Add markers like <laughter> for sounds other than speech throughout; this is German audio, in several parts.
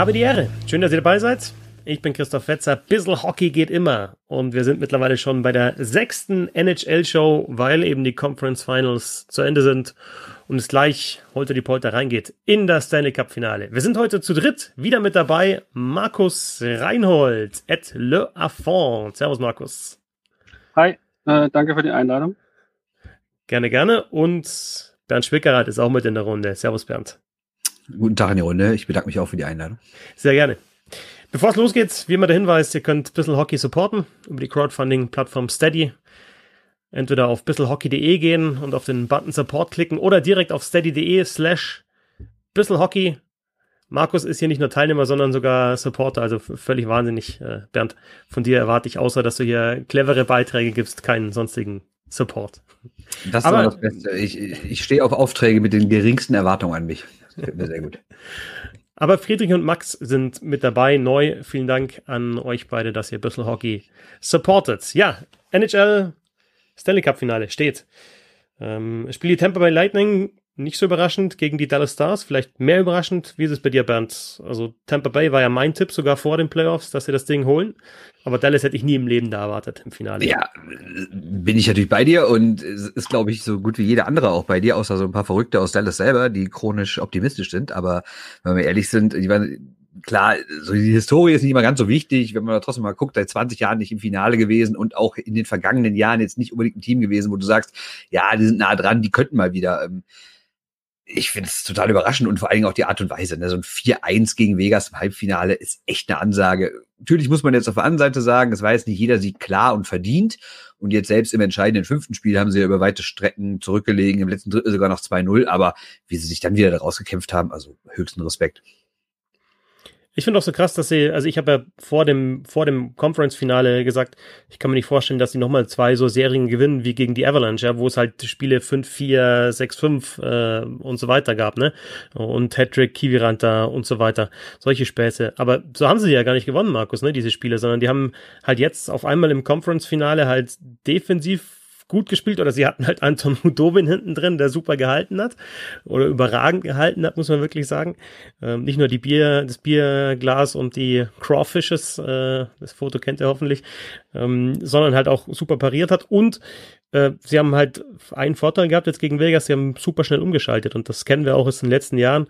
Habe die Ehre. Schön, dass ihr dabei seid. Ich bin Christoph Fetzer. Bissl Hockey geht immer. Und wir sind mittlerweile schon bei der sechsten NHL-Show, weil eben die Conference Finals zu Ende sind und es gleich heute die Polter reingeht in das Stanley Cup Finale. Wir sind heute zu dritt wieder mit dabei. Markus Reinhold et Le Affont. Servus, Markus. Hi, äh, danke für die Einladung. Gerne, gerne. Und Bernd Schwickerath ist auch mit in der Runde. Servus, Bernd. Guten Tag in die Runde. Ich bedanke mich auch für die Einladung. Sehr gerne. Bevor es losgeht, wie immer der Hinweis, ihr könnt bisschen Hockey supporten über die Crowdfunding-Plattform Steady. Entweder auf bisselhockey.de gehen und auf den Button Support klicken oder direkt auf steady.de slash bisselhockey. Markus ist hier nicht nur Teilnehmer, sondern sogar Supporter, also völlig wahnsinnig. Äh, Bernd, von dir erwarte ich, außer dass du hier clevere Beiträge gibst, keinen sonstigen Support. Das ist aber das Beste. Ich, ich stehe auf Aufträge mit den geringsten Erwartungen an mich. Gefällt mir sehr gut. Aber Friedrich und Max sind mit dabei, neu. Vielen Dank an euch beide, dass ihr Bristol Hockey supportet. Ja, NHL Stanley Cup Finale steht. Ähm, Spiel die Tampa Bay Lightning nicht so überraschend gegen die Dallas Stars, vielleicht mehr überraschend. Wie ist es bei dir, Bernd? Also Tampa Bay war ja mein Tipp sogar vor den Playoffs, dass sie das Ding holen. Aber Dallas hätte ich nie im Leben da erwartet im Finale. Ja, bin ich natürlich bei dir und ist, glaube ich, so gut wie jeder andere auch bei dir, außer so ein paar Verrückte aus Dallas selber, die chronisch optimistisch sind. Aber wenn wir ehrlich sind, ich meine, klar, so die Historie ist nicht immer ganz so wichtig, wenn man da trotzdem mal guckt, seit 20 Jahren nicht im Finale gewesen und auch in den vergangenen Jahren jetzt nicht unbedingt ein Team gewesen, wo du sagst, ja, die sind nah dran, die könnten mal wieder. Ähm, ich finde es total überraschend und vor allen Dingen auch die Art und Weise. Ne? So ein 4-1 gegen Vegas im Halbfinale ist echt eine Ansage. Natürlich muss man jetzt auf der anderen Seite sagen, es war jetzt nicht jeder Sieg klar und verdient. Und jetzt selbst im entscheidenden fünften Spiel haben sie ja über weite Strecken zurückgelegen, im letzten Drittel sogar noch 2-0. Aber wie sie sich dann wieder daraus gekämpft haben, also höchsten Respekt. Ich finde auch so krass, dass sie, also ich habe ja vor dem, vor dem Conference-Finale gesagt, ich kann mir nicht vorstellen, dass sie nochmal zwei so Serien gewinnen wie gegen die Avalanche, ja, wo es halt Spiele 5-4, 6-5 äh, und so weiter gab, ne? Und Hattrick, Kiviranta und so weiter. Solche Späße. Aber so haben sie ja gar nicht gewonnen, Markus, ne, diese Spiele, sondern die haben halt jetzt auf einmal im Conference-Finale halt defensiv gut gespielt oder sie hatten halt <laughs> Anton Hudobin hinten drin, der super gehalten hat oder überragend gehalten hat, muss man wirklich sagen. Ähm, nicht nur die Bier, das Bierglas und die Crawfishes, äh, das Foto kennt ihr hoffentlich, ähm, sondern halt auch super pariert hat und äh, sie haben halt einen Vorteil gehabt jetzt gegen Vegas, sie haben super schnell umgeschaltet und das kennen wir auch aus den letzten Jahren.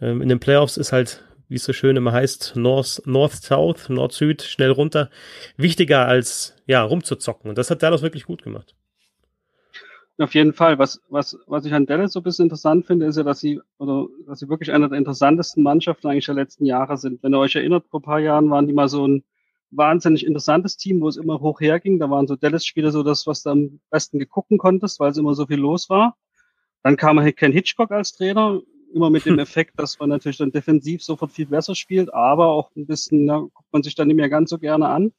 Ähm, in den Playoffs ist halt wie es so schön immer heißt, North, North South, Nord Süd, schnell runter, wichtiger als ja rumzuzocken. Und das hat Dallas wirklich gut gemacht. Auf jeden Fall. Was, was, was ich an Dallas so ein bisschen interessant finde, ist ja, dass sie, oder, dass sie wirklich einer der interessantesten Mannschaften eigentlich der letzten Jahre sind. Wenn ihr euch erinnert, vor ein paar Jahren waren die mal so ein wahnsinnig interessantes Team, wo es immer hoch herging. Da waren so Dallas-Spieler so das, was du am besten gegucken konntest, weil es immer so viel los war. Dann kam Ken Hitchcock als Trainer, immer mit dem <laughs> Effekt, dass man natürlich dann defensiv sofort viel besser spielt, aber auch ein bisschen, na, guckt man sich dann nicht mehr ganz so gerne an.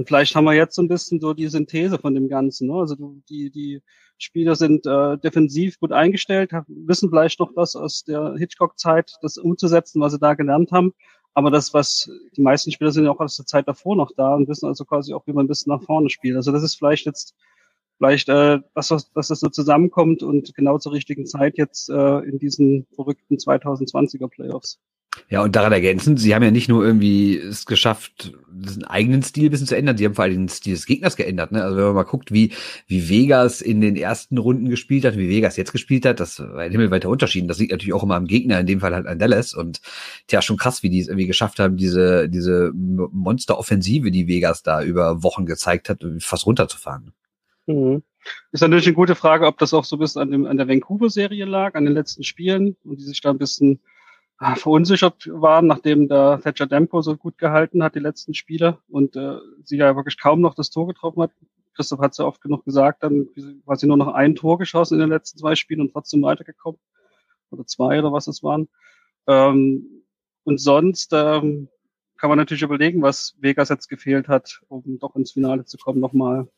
Und vielleicht haben wir jetzt so ein bisschen so die Synthese von dem Ganzen. Ne? Also die, die Spieler sind äh, defensiv gut eingestellt, wissen vielleicht noch das aus der Hitchcock-Zeit, das umzusetzen, was sie da gelernt haben. Aber das, was die meisten Spieler sind ja auch aus der Zeit davor noch da und wissen also quasi auch, wie man ein bisschen nach vorne spielt. Also das ist vielleicht jetzt vielleicht, äh, dass, das, dass das so zusammenkommt und genau zur richtigen Zeit jetzt äh, in diesen verrückten 2020er Playoffs. Ja, und daran ergänzend, sie haben ja nicht nur irgendwie es geschafft, diesen eigenen Stil ein bisschen zu ändern, sie haben vor allem den Stil des Gegners geändert. Ne? Also wenn man mal guckt, wie, wie Vegas in den ersten Runden gespielt hat, wie Vegas jetzt gespielt hat, das war ein himmelweiter Unterschied. Das liegt natürlich auch immer am Gegner, in dem Fall halt an Dallas. Und tja, schon krass, wie die es irgendwie geschafft haben, diese, diese Monsteroffensive, die Vegas da über Wochen gezeigt hat, fast runterzufahren. Mhm. Ist natürlich eine gute Frage, ob das auch so bis an, dem, an der Vancouver-Serie lag, an den letzten Spielen und die sich da ein bisschen verunsichert waren, nachdem der Thatcher Dempo so gut gehalten hat, die letzten Spiele, und äh, sie ja wirklich kaum noch das Tor getroffen hat. Christoph hat es ja oft genug gesagt, dann war sie nur noch ein Tor geschossen in den letzten zwei Spielen und trotzdem weitergekommen. Oder zwei oder was es waren. Ähm, und sonst ähm, kann man natürlich überlegen, was Vegas jetzt gefehlt hat, um doch ins Finale zu kommen nochmal.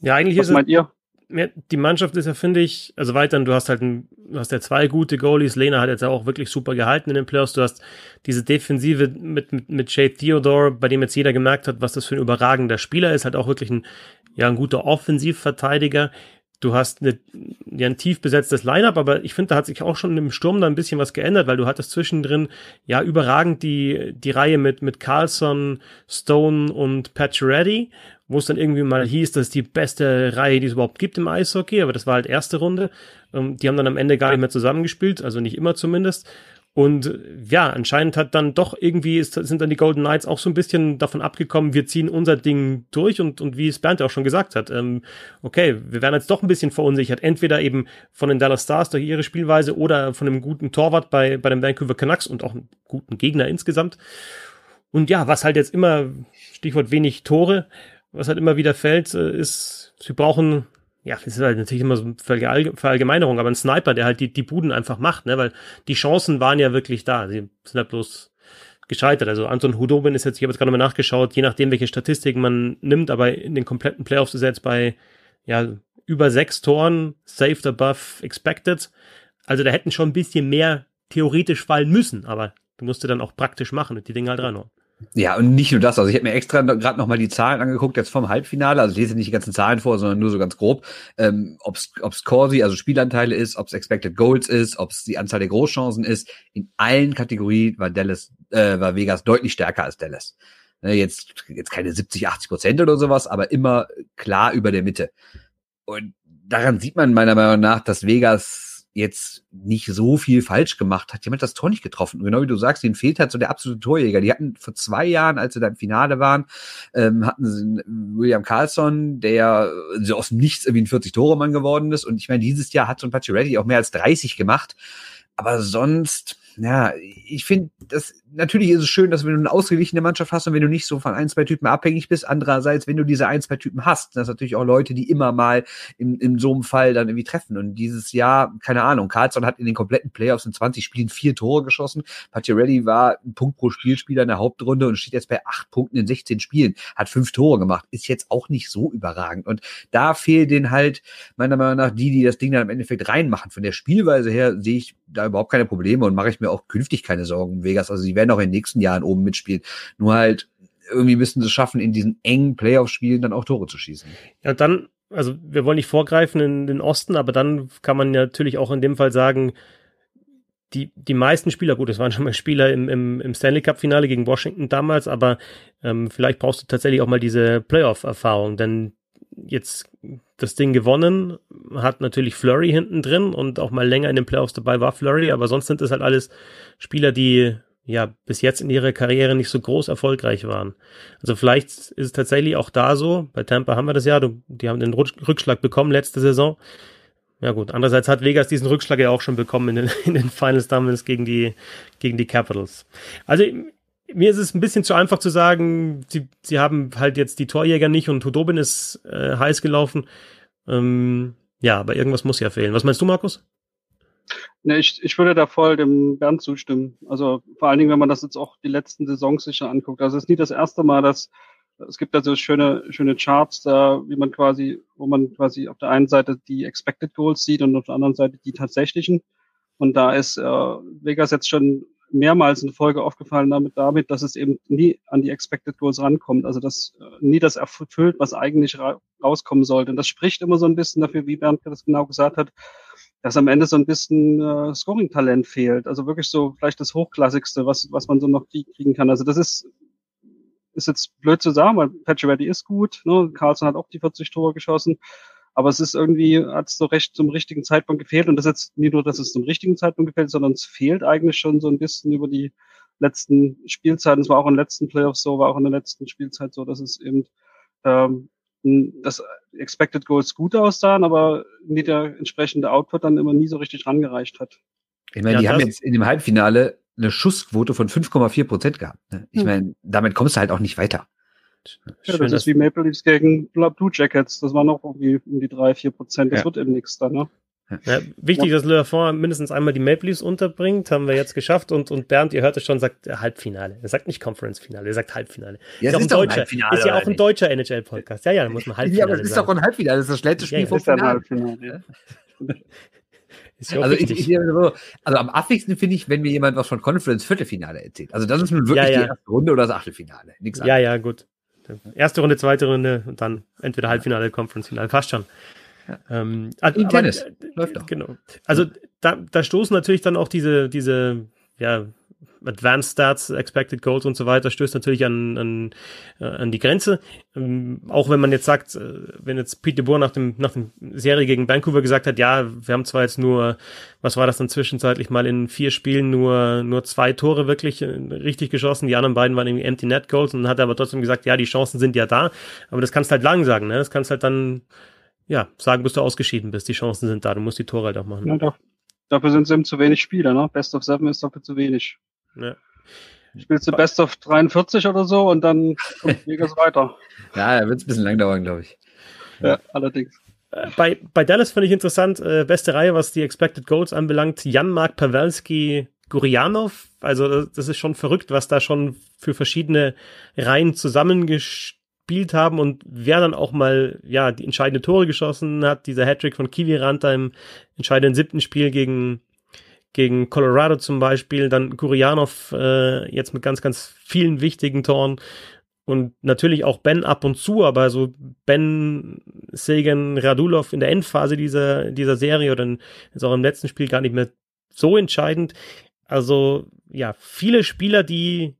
Ja, eigentlich was ist meint es, ihr? Die Mannschaft ist ja, finde ich, also weiterhin, du hast halt ein, du hast ja zwei gute Goalies. Lena hat jetzt ja auch wirklich super gehalten in den Playoffs. Du hast diese Defensive mit, mit, mit Shade Theodore, bei dem jetzt jeder gemerkt hat, was das für ein überragender Spieler ist, halt auch wirklich ein, ja, ein guter Offensivverteidiger. Du hast eine, ja, ein tief besetztes Lineup, aber ich finde, da hat sich auch schon im Sturm da ein bisschen was geändert, weil du hattest zwischendrin ja überragend die, die Reihe mit, mit Carlson, Stone und Pacioretty, wo es dann irgendwie mal hieß, das ist die beste Reihe, die es überhaupt gibt im Eishockey, aber das war halt erste Runde. Ähm, die haben dann am Ende gar nicht mehr zusammengespielt, also nicht immer zumindest. Und ja, anscheinend hat dann doch irgendwie ist, sind dann die Golden Knights auch so ein bisschen davon abgekommen, wir ziehen unser Ding durch und, und wie es Bernd auch schon gesagt hat, ähm, okay, wir werden jetzt doch ein bisschen verunsichert. Entweder eben von den Dallas Stars durch ihre Spielweise oder von einem guten Torwart bei, bei den Vancouver Canucks und auch einem guten Gegner insgesamt. Und ja, was halt jetzt immer, Stichwort wenig Tore, was halt immer wieder fällt, äh, ist, sie brauchen ja, das ist halt natürlich immer so eine Verallgemeinerung, aber ein Sniper, der halt die, die Buden einfach macht, ne, weil die Chancen waren ja wirklich da. Sie sind halt bloß gescheitert. Also Anton Hudobin ist jetzt, ich habe jetzt gerade mal nachgeschaut, je nachdem, welche Statistiken man nimmt, aber in den kompletten Playoffs ist er jetzt bei, ja, über sechs Toren, saved above expected. Also da hätten schon ein bisschen mehr theoretisch fallen müssen, aber du musst dann auch praktisch machen und die Dinge halt reinhauen. Ja, und nicht nur das. Also ich habe mir extra gerade nochmal die Zahlen angeguckt, jetzt vom Halbfinale. Also ich lese nicht die ganzen Zahlen vor, sondern nur so ganz grob. Ähm, ob es Corsi, also Spielanteile ist, ob es Expected Goals ist, ob es die Anzahl der Großchancen ist. In allen Kategorien war Dallas, äh, war Vegas deutlich stärker als Dallas. Ne, jetzt, jetzt keine 70, 80 Prozent oder sowas, aber immer klar über der Mitte. Und daran sieht man meiner Meinung nach, dass Vegas jetzt nicht so viel falsch gemacht hat. Jemand das Tor nicht getroffen. Und genau wie du sagst, denen fehlt halt so der absolute Torjäger. Die hatten vor zwei Jahren, als sie da im Finale waren, ähm, hatten sie William Carlson, der so aus dem Nichts irgendwie ein 40-Tore-Mann geworden ist. Und ich meine, dieses Jahr hat so ein Pacioretty auch mehr als 30 gemacht. Aber sonst, ja, ich finde, das natürlich ist es schön, dass wenn du eine ausgeglichene Mannschaft hast und wenn du nicht so von ein, zwei Typen abhängig bist. Andererseits, wenn du diese ein, zwei Typen hast, das sind natürlich auch Leute, die immer mal in, in so einem Fall dann irgendwie treffen. Und dieses Jahr, keine Ahnung, Carlson hat in den kompletten Playoffs in 20 Spielen vier Tore geschossen. Pacioretty war ein Punkt pro Spielspieler in der Hauptrunde und steht jetzt bei acht Punkten in 16 Spielen, hat fünf Tore gemacht. Ist jetzt auch nicht so überragend. Und da fehlen denen halt meiner Meinung nach die, die das Ding dann im Endeffekt reinmachen. Von der Spielweise her sehe ich da überhaupt keine Probleme und mache ich mir auch künftig keine Sorgen, Vegas. Also sie werden auch in den nächsten Jahren oben mitspielen. Nur halt, irgendwie müssen sie es schaffen, in diesen engen Playoff-Spielen dann auch Tore zu schießen. Ja, dann, also wir wollen nicht vorgreifen in den Osten, aber dann kann man natürlich auch in dem Fall sagen, die, die meisten Spieler, gut, es waren schon mal Spieler im, im, im Stanley Cup-Finale gegen Washington damals, aber ähm, vielleicht brauchst du tatsächlich auch mal diese Playoff-Erfahrung, denn jetzt das Ding gewonnen, hat natürlich Flurry hinten drin und auch mal länger in den Playoffs dabei war Flurry, aber sonst sind es halt alles Spieler, die ja bis jetzt in ihrer Karriere nicht so groß erfolgreich waren. Also vielleicht ist es tatsächlich auch da so, bei Tampa haben wir das ja, die haben den Rückschlag bekommen letzte Saison. Ja gut, andererseits hat Vegas diesen Rückschlag ja auch schon bekommen in den, <laughs> in den Finals damals gegen die, gegen die Capitals. Also mir ist es ein bisschen zu einfach zu sagen, sie, sie haben halt jetzt die Torjäger nicht und Hudobin ist äh, heiß gelaufen. Ähm, ja, aber irgendwas muss ja fehlen. Was meinst du, Markus? Ne, ich, ich würde da voll dem Bernd zustimmen. Also vor allen Dingen, wenn man das jetzt auch die letzten Saisons sich anguckt. Also es ist nie das erste Mal, dass es gibt da so schöne, schöne Charts da, wie man quasi, wo man quasi auf der einen Seite die Expected Goals sieht und auf der anderen Seite die tatsächlichen. Und da ist äh, Vegas jetzt schon mehrmals in Folge aufgefallen damit, damit, dass es eben nie an die Expected Goals rankommt. Also dass äh, nie das erfüllt, was eigentlich ra rauskommen sollte. Und das spricht immer so ein bisschen dafür, wie Bernd das genau gesagt hat, dass am Ende so ein bisschen äh, Scoring-Talent fehlt. Also wirklich so vielleicht das Hochklassigste, was, was man so noch kriegen kann. Also das ist, ist jetzt blöd zu sagen, weil Pacioretty ist gut. Ne? Carlson hat auch die 40 Tore geschossen. Aber es ist irgendwie, hat es so recht zum richtigen Zeitpunkt gefehlt. Und das ist jetzt nicht nur, dass es zum richtigen Zeitpunkt gefällt, sondern es fehlt eigentlich schon so ein bisschen über die letzten Spielzeiten. Es war auch in den letzten Playoffs so, war auch in der letzten Spielzeit so, dass es eben ähm, das Expected Goals gut aussahen, aber nie der entsprechende Output dann immer nie so richtig rangereicht hat. Ich meine, ja, die haben jetzt in dem Halbfinale eine Schussquote von 5,4 Prozent gehabt. Ne? Ich hm. meine, damit kommst du halt auch nicht weiter. Ja, das ist wie Maple Leafs gegen Blue Jackets. Das war noch irgendwie um die drei, vier Prozent. Das ja. wird eben nichts da, ne? Ja, wichtig, ja. dass Lefort mindestens einmal die Maple Leafs unterbringt, haben wir jetzt geschafft. Und, und Bernd, ihr hört es schon, sagt Halbfinale. Er sagt nicht Conference-Finale, er sagt Halbfinale. Ja, ist, ist, auch ein deutscher, ist ja auch ein deutscher NHL-Podcast. Ja, ja, da muss man Halbfinale <laughs> Ja, aber es ist doch ein Halbfinale, das ist das schnellste Spiel ja, vom Finale. Halbfinale. <laughs> also, ich, ich, also am affigsten finde ich, wenn mir jemand was von Conference Viertelfinale erzählt. Also das ist nun wirklich die erste Runde oder das Achtelfinale. Nichts ja, ja, gut. Erste Runde, zweite Runde und dann entweder Halbfinale, Conference-Finale. Passt schon. Ja. Ähm, Tennis. Läuft doch. Genau. Also da, da stoßen natürlich dann auch diese, diese, ja, Advanced Stats, Expected Goals und so weiter, stößt natürlich an, an, äh, an die Grenze. Ähm, auch wenn man jetzt sagt, äh, wenn jetzt Pete DeBoer nach dem, nach dem Serie gegen Vancouver gesagt hat, ja, wir haben zwar jetzt nur, was war das dann zwischenzeitlich mal in vier Spielen nur, nur zwei Tore wirklich äh, richtig geschossen, die anderen beiden waren irgendwie Empty Net Goals und dann hat er aber trotzdem gesagt, ja, die Chancen sind ja da, aber das kannst halt lang sagen, ne? Das kannst halt dann, ja, sagen, bis du ausgeschieden bist, die Chancen sind da, du musst die Tore halt auch machen. Ja, doch. Dafür sind es eben zu wenig Spieler, ne? Best of Seven ist dafür zu wenig. Ja. Spielst du Best of 43 oder so und dann kommt Vegas weiter. <laughs> Ja, da wird es ein bisschen lang dauern, glaube ich. Ja, ja, allerdings. Äh, bei, bei Dallas finde ich interessant, äh, beste Reihe, was die Expected Goals anbelangt, Jan-Mark Pawelski, Gurianov. Also das ist schon verrückt, was da schon für verschiedene Reihen zusammengespielt haben und wer dann auch mal ja die entscheidende Tore geschossen hat. Dieser Hattrick von Kiwi Ranta im entscheidenden siebten Spiel gegen gegen Colorado zum Beispiel, dann Kurianov äh, jetzt mit ganz, ganz vielen wichtigen Toren und natürlich auch Ben ab und zu, aber so Ben, Sagan, Radulov in der Endphase dieser, dieser Serie oder jetzt auch im letzten Spiel gar nicht mehr so entscheidend. Also ja, viele Spieler, die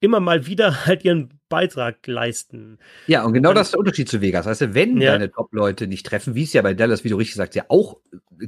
immer mal wieder <laughs> halt ihren Beitrag leisten. Ja, und genau und, das ist der Unterschied zu Vegas. Weißt du, wenn ja. deine Top-Leute nicht treffen, wie es ja bei Dallas, wie du richtig sagst, ja auch,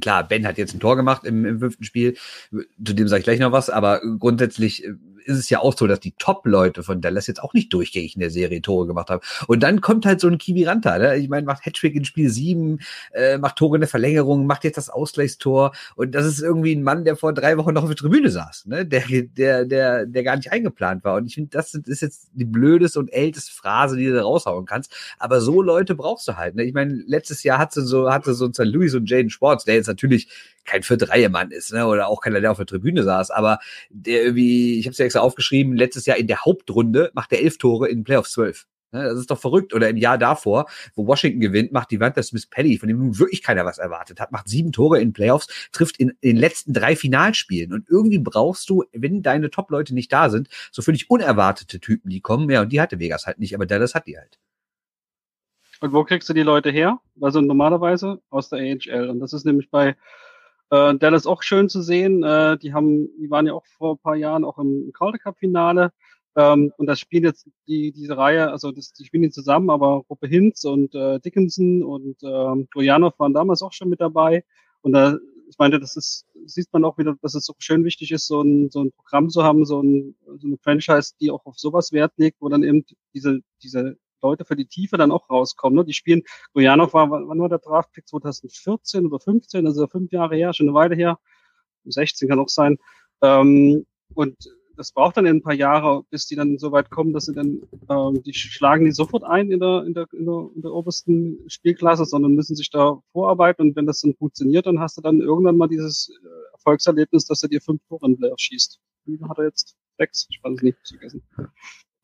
klar, Ben hat jetzt ein Tor gemacht im, im fünften Spiel, zu dem sage ich gleich noch was, aber grundsätzlich äh, ist es ja auch so, dass die Top-Leute von Dallas jetzt auch nicht durchgängig in der Serie Tore gemacht haben. Und dann kommt halt so ein Kiwi Ranta, ne? ich meine, macht Hattrick in Spiel 7, äh, macht Tore in der Verlängerung, macht jetzt das Ausgleichstor und das ist irgendwie ein Mann, der vor drei Wochen noch auf der Tribüne saß, ne? der, der, der, der gar nicht eingeplant war. Und ich finde, das ist jetzt die blödeste und älteste Phrase, die du raushauen kannst. Aber so Leute brauchst du halt. Ne? Ich meine, letztes Jahr hatte so, hatte so ein St. Louis und Jaden Sports, der jetzt natürlich kein Vierte-Reihe-Mann ist, ne? Oder auch keiner, der auf der Tribüne saß, aber der irgendwie, ich habe es ja extra aufgeschrieben, letztes Jahr in der Hauptrunde macht er elf Tore in Playoffs zwölf. Ne? Das ist doch verrückt. Oder im Jahr davor, wo Washington gewinnt, macht die Wand der Smith Pelly, von dem nun wirklich keiner was erwartet hat, macht sieben Tore in Playoffs, trifft in, in den letzten drei Finalspielen. Und irgendwie brauchst du, wenn deine Top-Leute nicht da sind, so völlig unerwartete Typen, die kommen. Ja, und die hatte Vegas halt nicht, aber Dallas hat die halt. Und wo kriegst du die Leute her? Also normalerweise aus der AHL. Und das ist nämlich bei äh, Dallas auch schön zu sehen. Äh, die haben, die waren ja auch vor ein paar Jahren auch im Calder Cup Finale. Ähm, und das spielen jetzt die, diese Reihe, also das, die spielen die zusammen, aber Ruppe Hinz und äh, Dickinson und ähm, Gojanov waren damals auch schon mit dabei. Und da, ich meine, das ist, sieht man auch wieder, dass es so schön wichtig ist, so ein, so ein Programm zu haben, so, ein, so eine Franchise, die auch auf sowas Wert legt, wo dann eben diese, diese Leute für die Tiefe dann auch rauskommen. Ne? Die spielen, Gojanov war, wann war der Draftpick? 2014 oder 15, also fünf Jahre her, schon eine Weile her. 16 kann auch sein. Ähm, und das braucht dann ein paar Jahre, bis die dann so weit kommen, dass sie dann, ähm, die schlagen die sofort ein in der, in der, in der, in der obersten Spielklasse, sondern müssen sich da vorarbeiten und wenn das dann funktioniert, dann hast du dann irgendwann mal dieses äh, Erfolgserlebnis, dass er dir fünf Tore in Playoff schießt. Wie hat er jetzt? Sechs? Ich weiß es nicht, vergessen.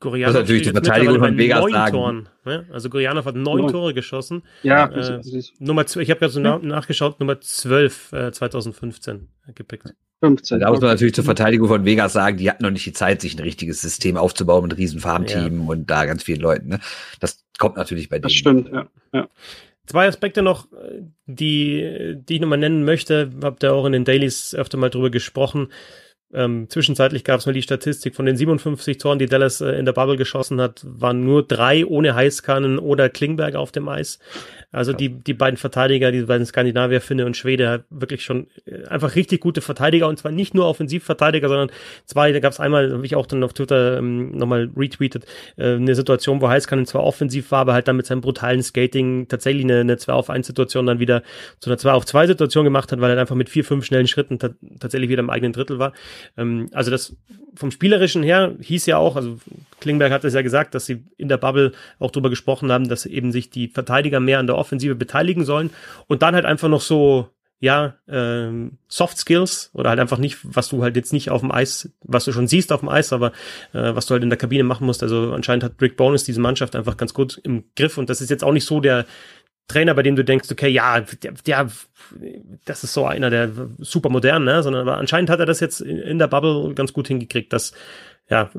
Gorianov das ist natürlich die Verteidigung von Vegas sagen. Toren, ne? Also Gorianov hat neun neun. Tore geschossen. Ja, äh, Nummer ich habe ja so hm? nachgeschaut, Nummer 12 äh, 2015 gepickt. 15. Da muss man natürlich zur Verteidigung von Vegas sagen, die hatten noch nicht die Zeit, sich ein richtiges System aufzubauen mit riesen Farmteam ja. und da ganz vielen Leuten. Ne? Das kommt natürlich bei denen. Das stimmt, ja. ja. Zwei Aspekte noch, die, die ich nochmal nennen möchte, habt ihr auch in den Dailies öfter mal drüber gesprochen. Ähm, zwischenzeitlich gab es mal die Statistik von den 57 Toren, die Dallas äh, in der Bubble geschossen hat, waren nur drei ohne Heißkannen oder Klingberg auf dem Eis. Also die, die beiden Verteidiger, die beiden Skandinavier, Finne und Schwede, wirklich schon äh, einfach richtig gute Verteidiger und zwar nicht nur Offensivverteidiger, sondern zwei, da gab es einmal, habe ich auch dann auf Twitter ähm, nochmal retweetet, äh, eine Situation, wo Heißkannen zwar offensiv war, aber halt dann mit seinem brutalen Skating tatsächlich eine, eine 2 auf 1 Situation dann wieder zu einer 2 auf 2 Situation gemacht hat, weil er einfach mit vier, fünf schnellen Schritten tatsächlich wieder im eigenen Drittel war. Ähm, also das vom Spielerischen her hieß ja auch, also Klingberg hat es ja gesagt, dass sie in der Bubble auch drüber gesprochen haben, dass eben sich die Verteidiger mehr an der Offensive beteiligen sollen und dann halt einfach noch so ja, ähm, Soft Skills oder halt einfach nicht, was du halt jetzt nicht auf dem Eis, was du schon siehst auf dem Eis, aber äh, was du halt in der Kabine machen musst. Also anscheinend hat Rick Bonus diese Mannschaft einfach ganz gut im Griff und das ist jetzt auch nicht so der Trainer, bei dem du denkst, okay, ja, der, der das ist so einer, der super modern, ne? Sondern aber anscheinend hat er das jetzt in, in der Bubble ganz gut hingekriegt, dass ja,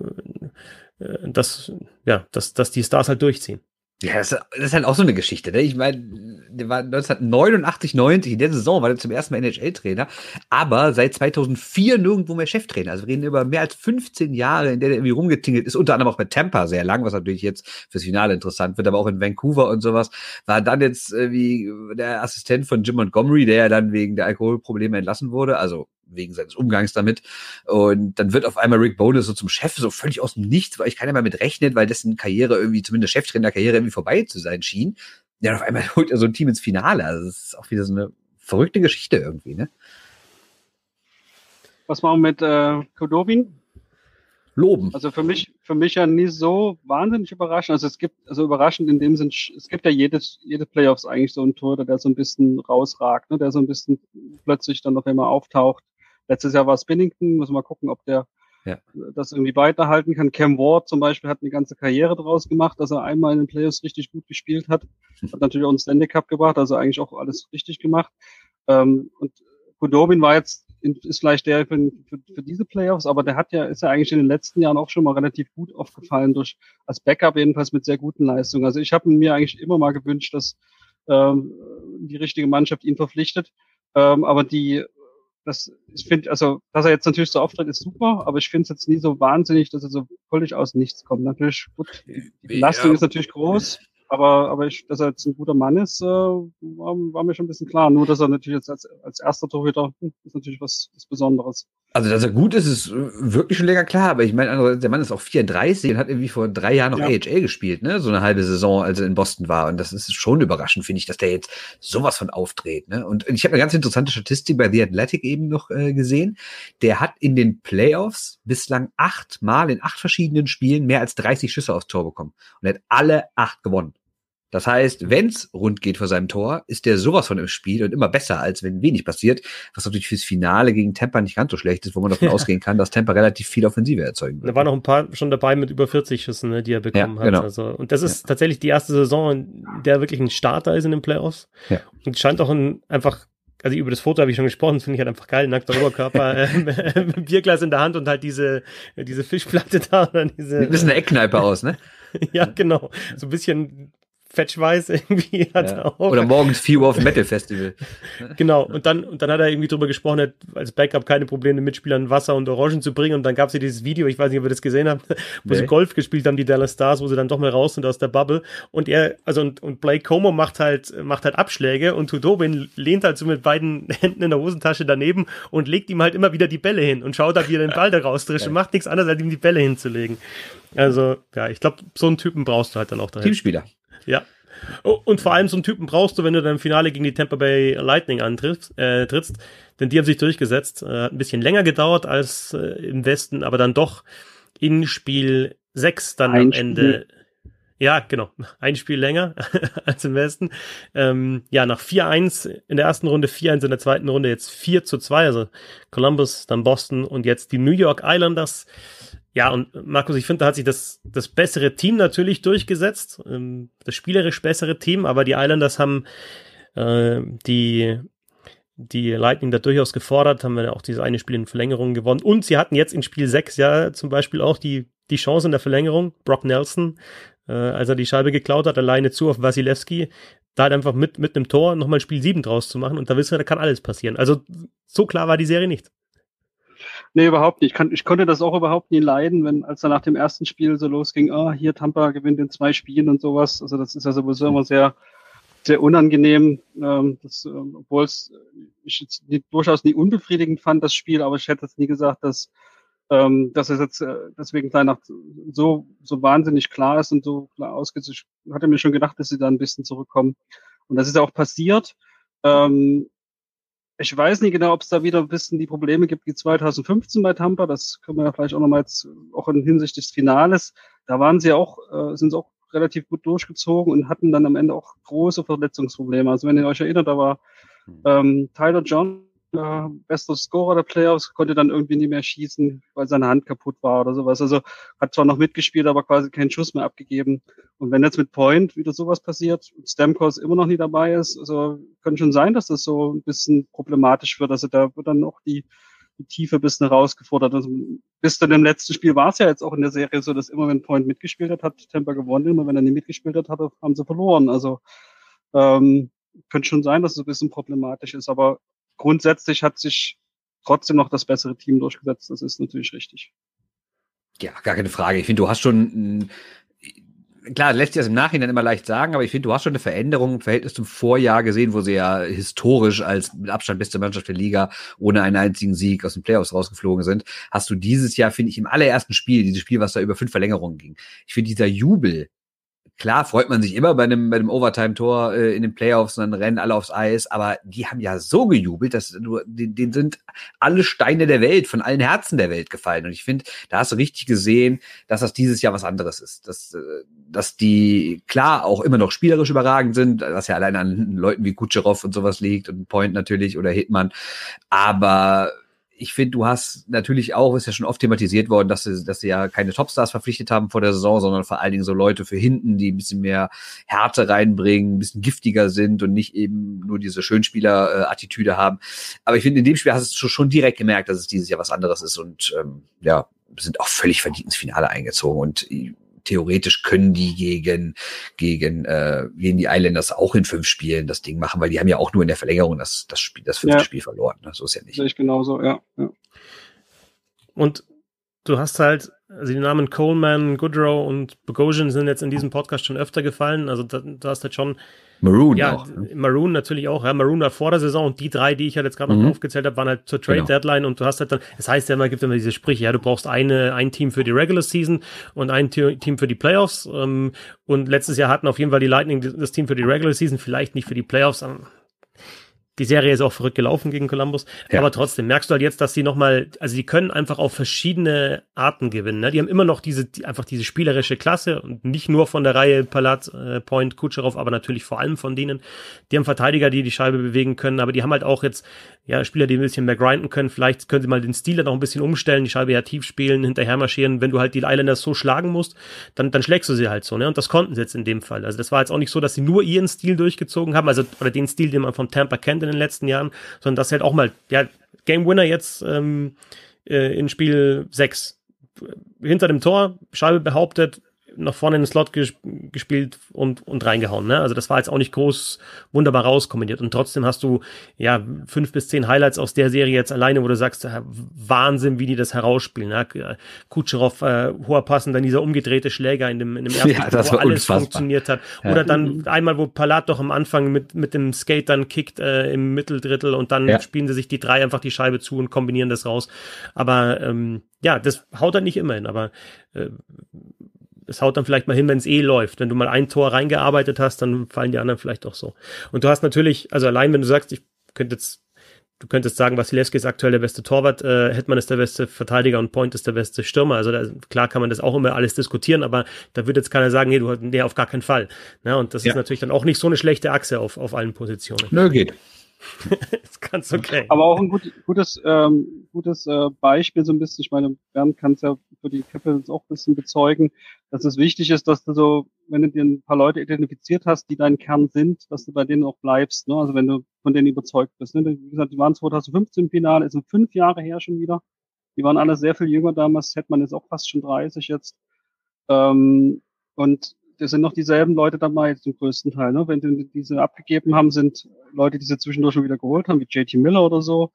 äh, dass ja, dass dass die Stars halt durchziehen. Ja, das, ist halt auch so eine Geschichte. Ne? Ich meine, der war 1989, 90, in der Saison war er zum ersten Mal NHL-Trainer, aber seit 2004 nirgendwo mehr Cheftrainer. Also wir reden über mehr als 15 Jahre, in der er irgendwie rumgetingelt ist, unter anderem auch bei Tampa sehr lang, was natürlich jetzt fürs Finale interessant wird, aber auch in Vancouver und sowas. War dann jetzt äh, wie der Assistent von Jim Montgomery, der ja dann wegen der Alkoholprobleme entlassen wurde. Also wegen seines Umgangs damit. Und dann wird auf einmal Rick Bonus so zum Chef, so völlig aus dem Nichts, weil ich keiner mehr mit rechnet, weil dessen Karriere irgendwie, zumindest Cheftrainerkarriere irgendwie vorbei zu sein schien. Ja, auf einmal <laughs> holt er so ein Team ins Finale. Also das ist auch wieder so eine verrückte Geschichte irgendwie, ne? Was machen wir mit äh, Kodobin? Loben. Also für mich, für mich ja nie so wahnsinnig überraschend. Also es gibt, also überraschend in dem Sinn, es gibt ja jedes, jede Playoffs eigentlich so ein Tor, der so ein bisschen rausragt, ne, der so ein bisschen plötzlich dann auf einmal auftaucht. Letztes Jahr war es Binnington, muss mal gucken, ob der ja. das irgendwie weiterhalten kann. Cam Ward zum Beispiel hat eine ganze Karriere draus gemacht, dass er einmal in den Playoffs richtig gut gespielt hat. Hat natürlich auch einen Stanley Cup gebracht, also eigentlich auch alles richtig gemacht. Ähm, und Kudobin war jetzt ist vielleicht der für, für, für diese Playoffs, aber der hat ja, ist ja eigentlich in den letzten Jahren auch schon mal relativ gut aufgefallen durch als Backup jedenfalls mit sehr guten Leistungen. Also ich habe mir eigentlich immer mal gewünscht, dass ähm, die richtige Mannschaft ihn verpflichtet. Ähm, aber die das, ich finde, also, dass er jetzt natürlich so auftritt, ist super, aber ich finde es jetzt nie so wahnsinnig, dass er so völlig aus nichts kommt. Natürlich, gut, die Belastung ja. ist natürlich groß, aber, aber ich, dass er jetzt ein guter Mann ist, äh, war, war mir schon ein bisschen klar. Nur, dass er natürlich jetzt als, als erster Torhüter hm, ist natürlich was, was Besonderes. Also, dass er gut ist, ist wirklich schon länger klar. Aber ich meine, der Mann ist auch 34 und hat irgendwie vor drei Jahren noch ja. AHL gespielt, ne? So eine halbe Saison, als er in Boston war. Und das ist schon überraschend, finde ich, dass der jetzt sowas von aufdreht, ne? Und ich habe eine ganz interessante Statistik bei The Athletic eben noch äh, gesehen. Der hat in den Playoffs bislang acht Mal in acht verschiedenen Spielen mehr als 30 Schüsse aufs Tor bekommen. Und er hat alle acht gewonnen. Das heißt, wenn's rund geht vor seinem Tor, ist der sowas von im Spiel und immer besser, als wenn wenig passiert, was natürlich fürs Finale gegen Tampa nicht ganz so schlecht ist, wo man davon ja. <laughs> ausgehen kann, dass Tampa relativ viel Offensive erzeugen wird. Da waren noch ein paar schon dabei mit über 40 Schüssen, ne, die er bekommen ja, genau. hat. Also, und das ist ja. tatsächlich die erste Saison, in der wirklich ein Starter ist in den Playoffs. Ja. Und scheint auch ein, einfach also über das Foto habe ich schon gesprochen, finde ich halt einfach geil, nackter Oberkörper, <laughs> äh, Bierglas in der Hand und halt diese, diese Fischplatte da. Oder diese, Sieht ein bisschen eine Eckkneipe aus, ne? <laughs> ja, genau. So ein bisschen Fetchweiß <laughs> irgendwie hat ja. auch. Oder morgens 4 Uhr auf dem Metal Festival. <laughs> genau. Und dann, und dann hat er irgendwie drüber gesprochen, hat als Backup keine Probleme, Mitspielern Wasser und Orangen zu bringen. Und dann gab es ja dieses Video, ich weiß nicht, ob ihr das gesehen habt, <laughs> wo nee. sie Golf gespielt haben, die Dallas Stars, wo sie dann doch mal raus sind aus der Bubble. Und er, also, und, und Blake Como macht halt, macht halt Abschläge und Tudobin lehnt halt so mit beiden Händen in der Hosentasche daneben und legt ihm halt immer wieder die Bälle hin und schaut halt, wie er den Ball da raustrischt und macht nichts anderes, als ihm die Bälle hinzulegen. Also, ja, ich glaube, so einen Typen brauchst du halt dann auch dahin. Teamspieler. Ja. Oh, und vor allem so einen Typen brauchst du, wenn du dann im Finale gegen die Tampa Bay Lightning antrittst, äh, trittst, denn die haben sich durchgesetzt. Äh, hat ein bisschen länger gedauert als äh, im Westen, aber dann doch in Spiel 6 dann ein am Ende. Ja, genau. <laughs> Ein Spiel länger <laughs> als im Westen. Ähm, ja, nach 4-1 in der ersten Runde, 4-1 in der zweiten Runde, jetzt 4 zu 2. Also Columbus, dann Boston und jetzt die New York Islanders. Ja, und Markus, ich finde, da hat sich das, das bessere Team natürlich durchgesetzt, ähm, das spielerisch bessere Team, aber die Islanders haben äh, die, die Lightning da durchaus gefordert, haben wir auch dieses eine Spiel in Verlängerung gewonnen. Und sie hatten jetzt in Spiel 6 ja zum Beispiel auch die, die Chance in der Verlängerung. Brock Nelson, äh, als er die Scheibe geklaut hat, alleine zu auf Wasilewski, da halt einfach mit, mit einem Tor nochmal Spiel 7 draus zu machen. Und da wissen wir, da kann alles passieren. Also so klar war die Serie nicht. Nee, überhaupt nicht. Ich, kann, ich konnte das auch überhaupt nie leiden, wenn, als er nach dem ersten Spiel so losging, ah, hier Tampa gewinnt in zwei Spielen und sowas. Also das ist ja sowieso immer sehr, sehr unangenehm, ähm, das, äh, obwohl es ich jetzt nie, durchaus nie unbefriedigend fand, das Spiel, aber ich hätte jetzt nie gesagt, dass, ähm, dass es jetzt äh, deswegen gleich nach so, so wahnsinnig klar ist und so klar ausgeht. Ich hatte mir schon gedacht, dass sie da ein bisschen zurückkommen. Und das ist ja auch passiert. Ähm, ich weiß nicht genau, ob es da wieder ein bisschen die Probleme gibt wie 2015 bei Tampa. Das können wir ja vielleicht auch nochmal jetzt, auch in Hinsicht des Finales. Da waren sie auch, äh, sind sie auch relativ gut durchgezogen und hatten dann am Ende auch große Verletzungsprobleme. Also wenn ihr euch erinnert, da war hm. ähm, Tyler John äh, bester Scorer der Playoffs, konnte dann irgendwie nie mehr schießen, weil seine Hand kaputt war oder sowas. Also hat zwar noch mitgespielt, aber quasi keinen Schuss mehr abgegeben. Und wenn jetzt mit Point wieder sowas passiert, Stamkos immer noch nie dabei ist, also könnte schon sein, dass das so ein bisschen problematisch wird. Also da wird dann auch die, die Tiefe bist du herausgefordert. Also bis dann im letzten Spiel war es ja jetzt auch in der Serie so, dass immer wenn Point mitgespielt hat, hat Tampa gewonnen. Immer wenn er nicht mitgespielt hat, haben sie verloren. Also ähm, könnte schon sein, dass es ein bisschen problematisch ist, aber grundsätzlich hat sich trotzdem noch das bessere Team durchgesetzt. Das ist natürlich richtig. Ja, gar keine Frage. Ich finde, du hast schon klar, lässt sich das im Nachhinein immer leicht sagen, aber ich finde, du hast schon eine Veränderung im Verhältnis zum Vorjahr gesehen, wo sie ja historisch als mit Abstand beste Mannschaft der Liga ohne einen einzigen Sieg aus den Playoffs rausgeflogen sind. Hast du dieses Jahr, finde ich, im allerersten Spiel, dieses Spiel, was da über fünf Verlängerungen ging. Ich finde, dieser Jubel, klar freut man sich immer bei einem, bei einem Overtime-Tor äh, in den Playoffs und dann rennen alle aufs Eis, aber die haben ja so gejubelt, dass du, denen sind alle Steine der Welt, von allen Herzen der Welt gefallen. Und ich finde, da hast du richtig gesehen, dass das dieses Jahr was anderes ist. Dass, äh, dass die klar auch immer noch spielerisch überragend sind, was ja allein an Leuten wie Kutscherow und sowas liegt und Point natürlich oder Hitman. Aber ich finde, du hast natürlich auch, ist ja schon oft thematisiert worden, dass sie, dass sie ja keine Topstars verpflichtet haben vor der Saison, sondern vor allen Dingen so Leute für hinten, die ein bisschen mehr Härte reinbringen, ein bisschen giftiger sind und nicht eben nur diese Schönspieler-Attitüde haben. Aber ich finde, in dem Spiel hast du schon direkt gemerkt, dass es dieses Jahr was anderes ist und ähm, ja, sind auch völlig verdient ins Finale eingezogen und theoretisch können die gegen, gegen, äh, gegen die Islanders auch in fünf Spielen das Ding machen, weil die haben ja auch nur in der Verlängerung das, das Spiel, das fünfte ja. Spiel verloren. Ne? So ist ja nicht. Sehe ich genauso, ja. ja. Und du hast halt, also die Namen Coleman, Goodrow und Bogosian sind jetzt in diesem Podcast schon öfter gefallen. Also da, du hast halt schon Maroon ja, auch. Ne? Maroon natürlich auch. Ja, Maroon war vor der Saison und die drei, die ich halt jetzt gerade noch mhm. aufgezählt habe, waren halt zur Trade genau. Deadline und du hast halt dann, es das heißt ja immer, gibt immer diese Sprüche, ja, du brauchst eine, ein Team für die Regular Season und ein Team für die Playoffs. Ähm, und letztes Jahr hatten auf jeden Fall die Lightning das Team für die Regular Season, vielleicht nicht für die Playoffs die Serie ist auch verrückt gelaufen gegen Columbus, ja. aber trotzdem merkst du halt jetzt, dass sie nochmal, also die können einfach auf verschiedene Arten gewinnen. Ne? Die haben immer noch diese, die, einfach diese spielerische Klasse und nicht nur von der Reihe Palat, äh, Point, Kutscherow, aber natürlich vor allem von denen. Die haben Verteidiger, die die Scheibe bewegen können, aber die haben halt auch jetzt ja Spieler, die ein bisschen mehr grinden können. Vielleicht können sie mal den Stil dann auch ein bisschen umstellen, die Scheibe ja tief spielen, hinterher marschieren. Wenn du halt die Islanders so schlagen musst, dann, dann schlägst du sie halt so. Ne? Und das konnten sie jetzt in dem Fall. Also das war jetzt auch nicht so, dass sie nur ihren Stil durchgezogen haben, also oder den Stil, den man von Tampa kennt in den letzten Jahren, sondern das halt auch mal, ja, Game Winner jetzt ähm, äh, in Spiel 6. Hinter dem Tor, Scheibe behauptet, nach vorne in den Slot ges gespielt und, und reingehauen. Ne? Also das war jetzt auch nicht groß wunderbar rauskombiniert. Und trotzdem hast du ja fünf bis zehn Highlights aus der Serie jetzt alleine, wo du sagst, Wahnsinn, wie die das herausspielen. Ne? Kutscherow, äh, hoher Pass und dann dieser umgedrehte Schläger in dem, in dem <laughs> ersten ja, Spiel, wo alles unfassbar. funktioniert hat. Ja. Oder dann einmal, wo Palat doch am Anfang mit, mit dem Skate dann kickt äh, im Mitteldrittel und dann ja. spielen sie sich die drei einfach die Scheibe zu und kombinieren das raus. Aber ähm, ja, das haut dann nicht immer hin, aber äh, es haut dann vielleicht mal hin, wenn es eh läuft. Wenn du mal ein Tor reingearbeitet hast, dann fallen die anderen vielleicht auch so. Und du hast natürlich, also allein wenn du sagst, ich könnte jetzt, du könntest sagen, Vasilevski ist aktuell der beste Torwart, äh, Hetman ist der beste Verteidiger und Point ist der beste Stürmer. Also da, klar kann man das auch immer alles diskutieren, aber da wird jetzt keiner sagen, nee, du nee, auf gar keinen Fall. Na, und das ja. ist natürlich dann auch nicht so eine schlechte Achse auf, auf allen Positionen. Nö, geht. <laughs> ist ganz okay. Aber auch ein gut, gutes, ähm, gutes äh, Beispiel so ein bisschen. Ich meine, Bernd kann es ja für die Capitals auch ein bisschen bezeugen, dass es wichtig ist, dass du so, wenn du dir ein paar Leute identifiziert hast, die dein Kern sind, dass du bei denen auch bleibst. Ne? Also wenn du von denen überzeugt bist. Ne? Wie gesagt, die waren 2015 im Finale, ist fünf Jahre her schon wieder. Die waren alle sehr viel jünger damals. Hätte man jetzt auch fast schon 30 jetzt. Ähm, und das sind noch dieselben Leute dabei zum größten Teil. Ne? Wenn die diese abgegeben haben, sind Leute, die sie zwischendurch schon wieder geholt haben, wie JT Miller oder so.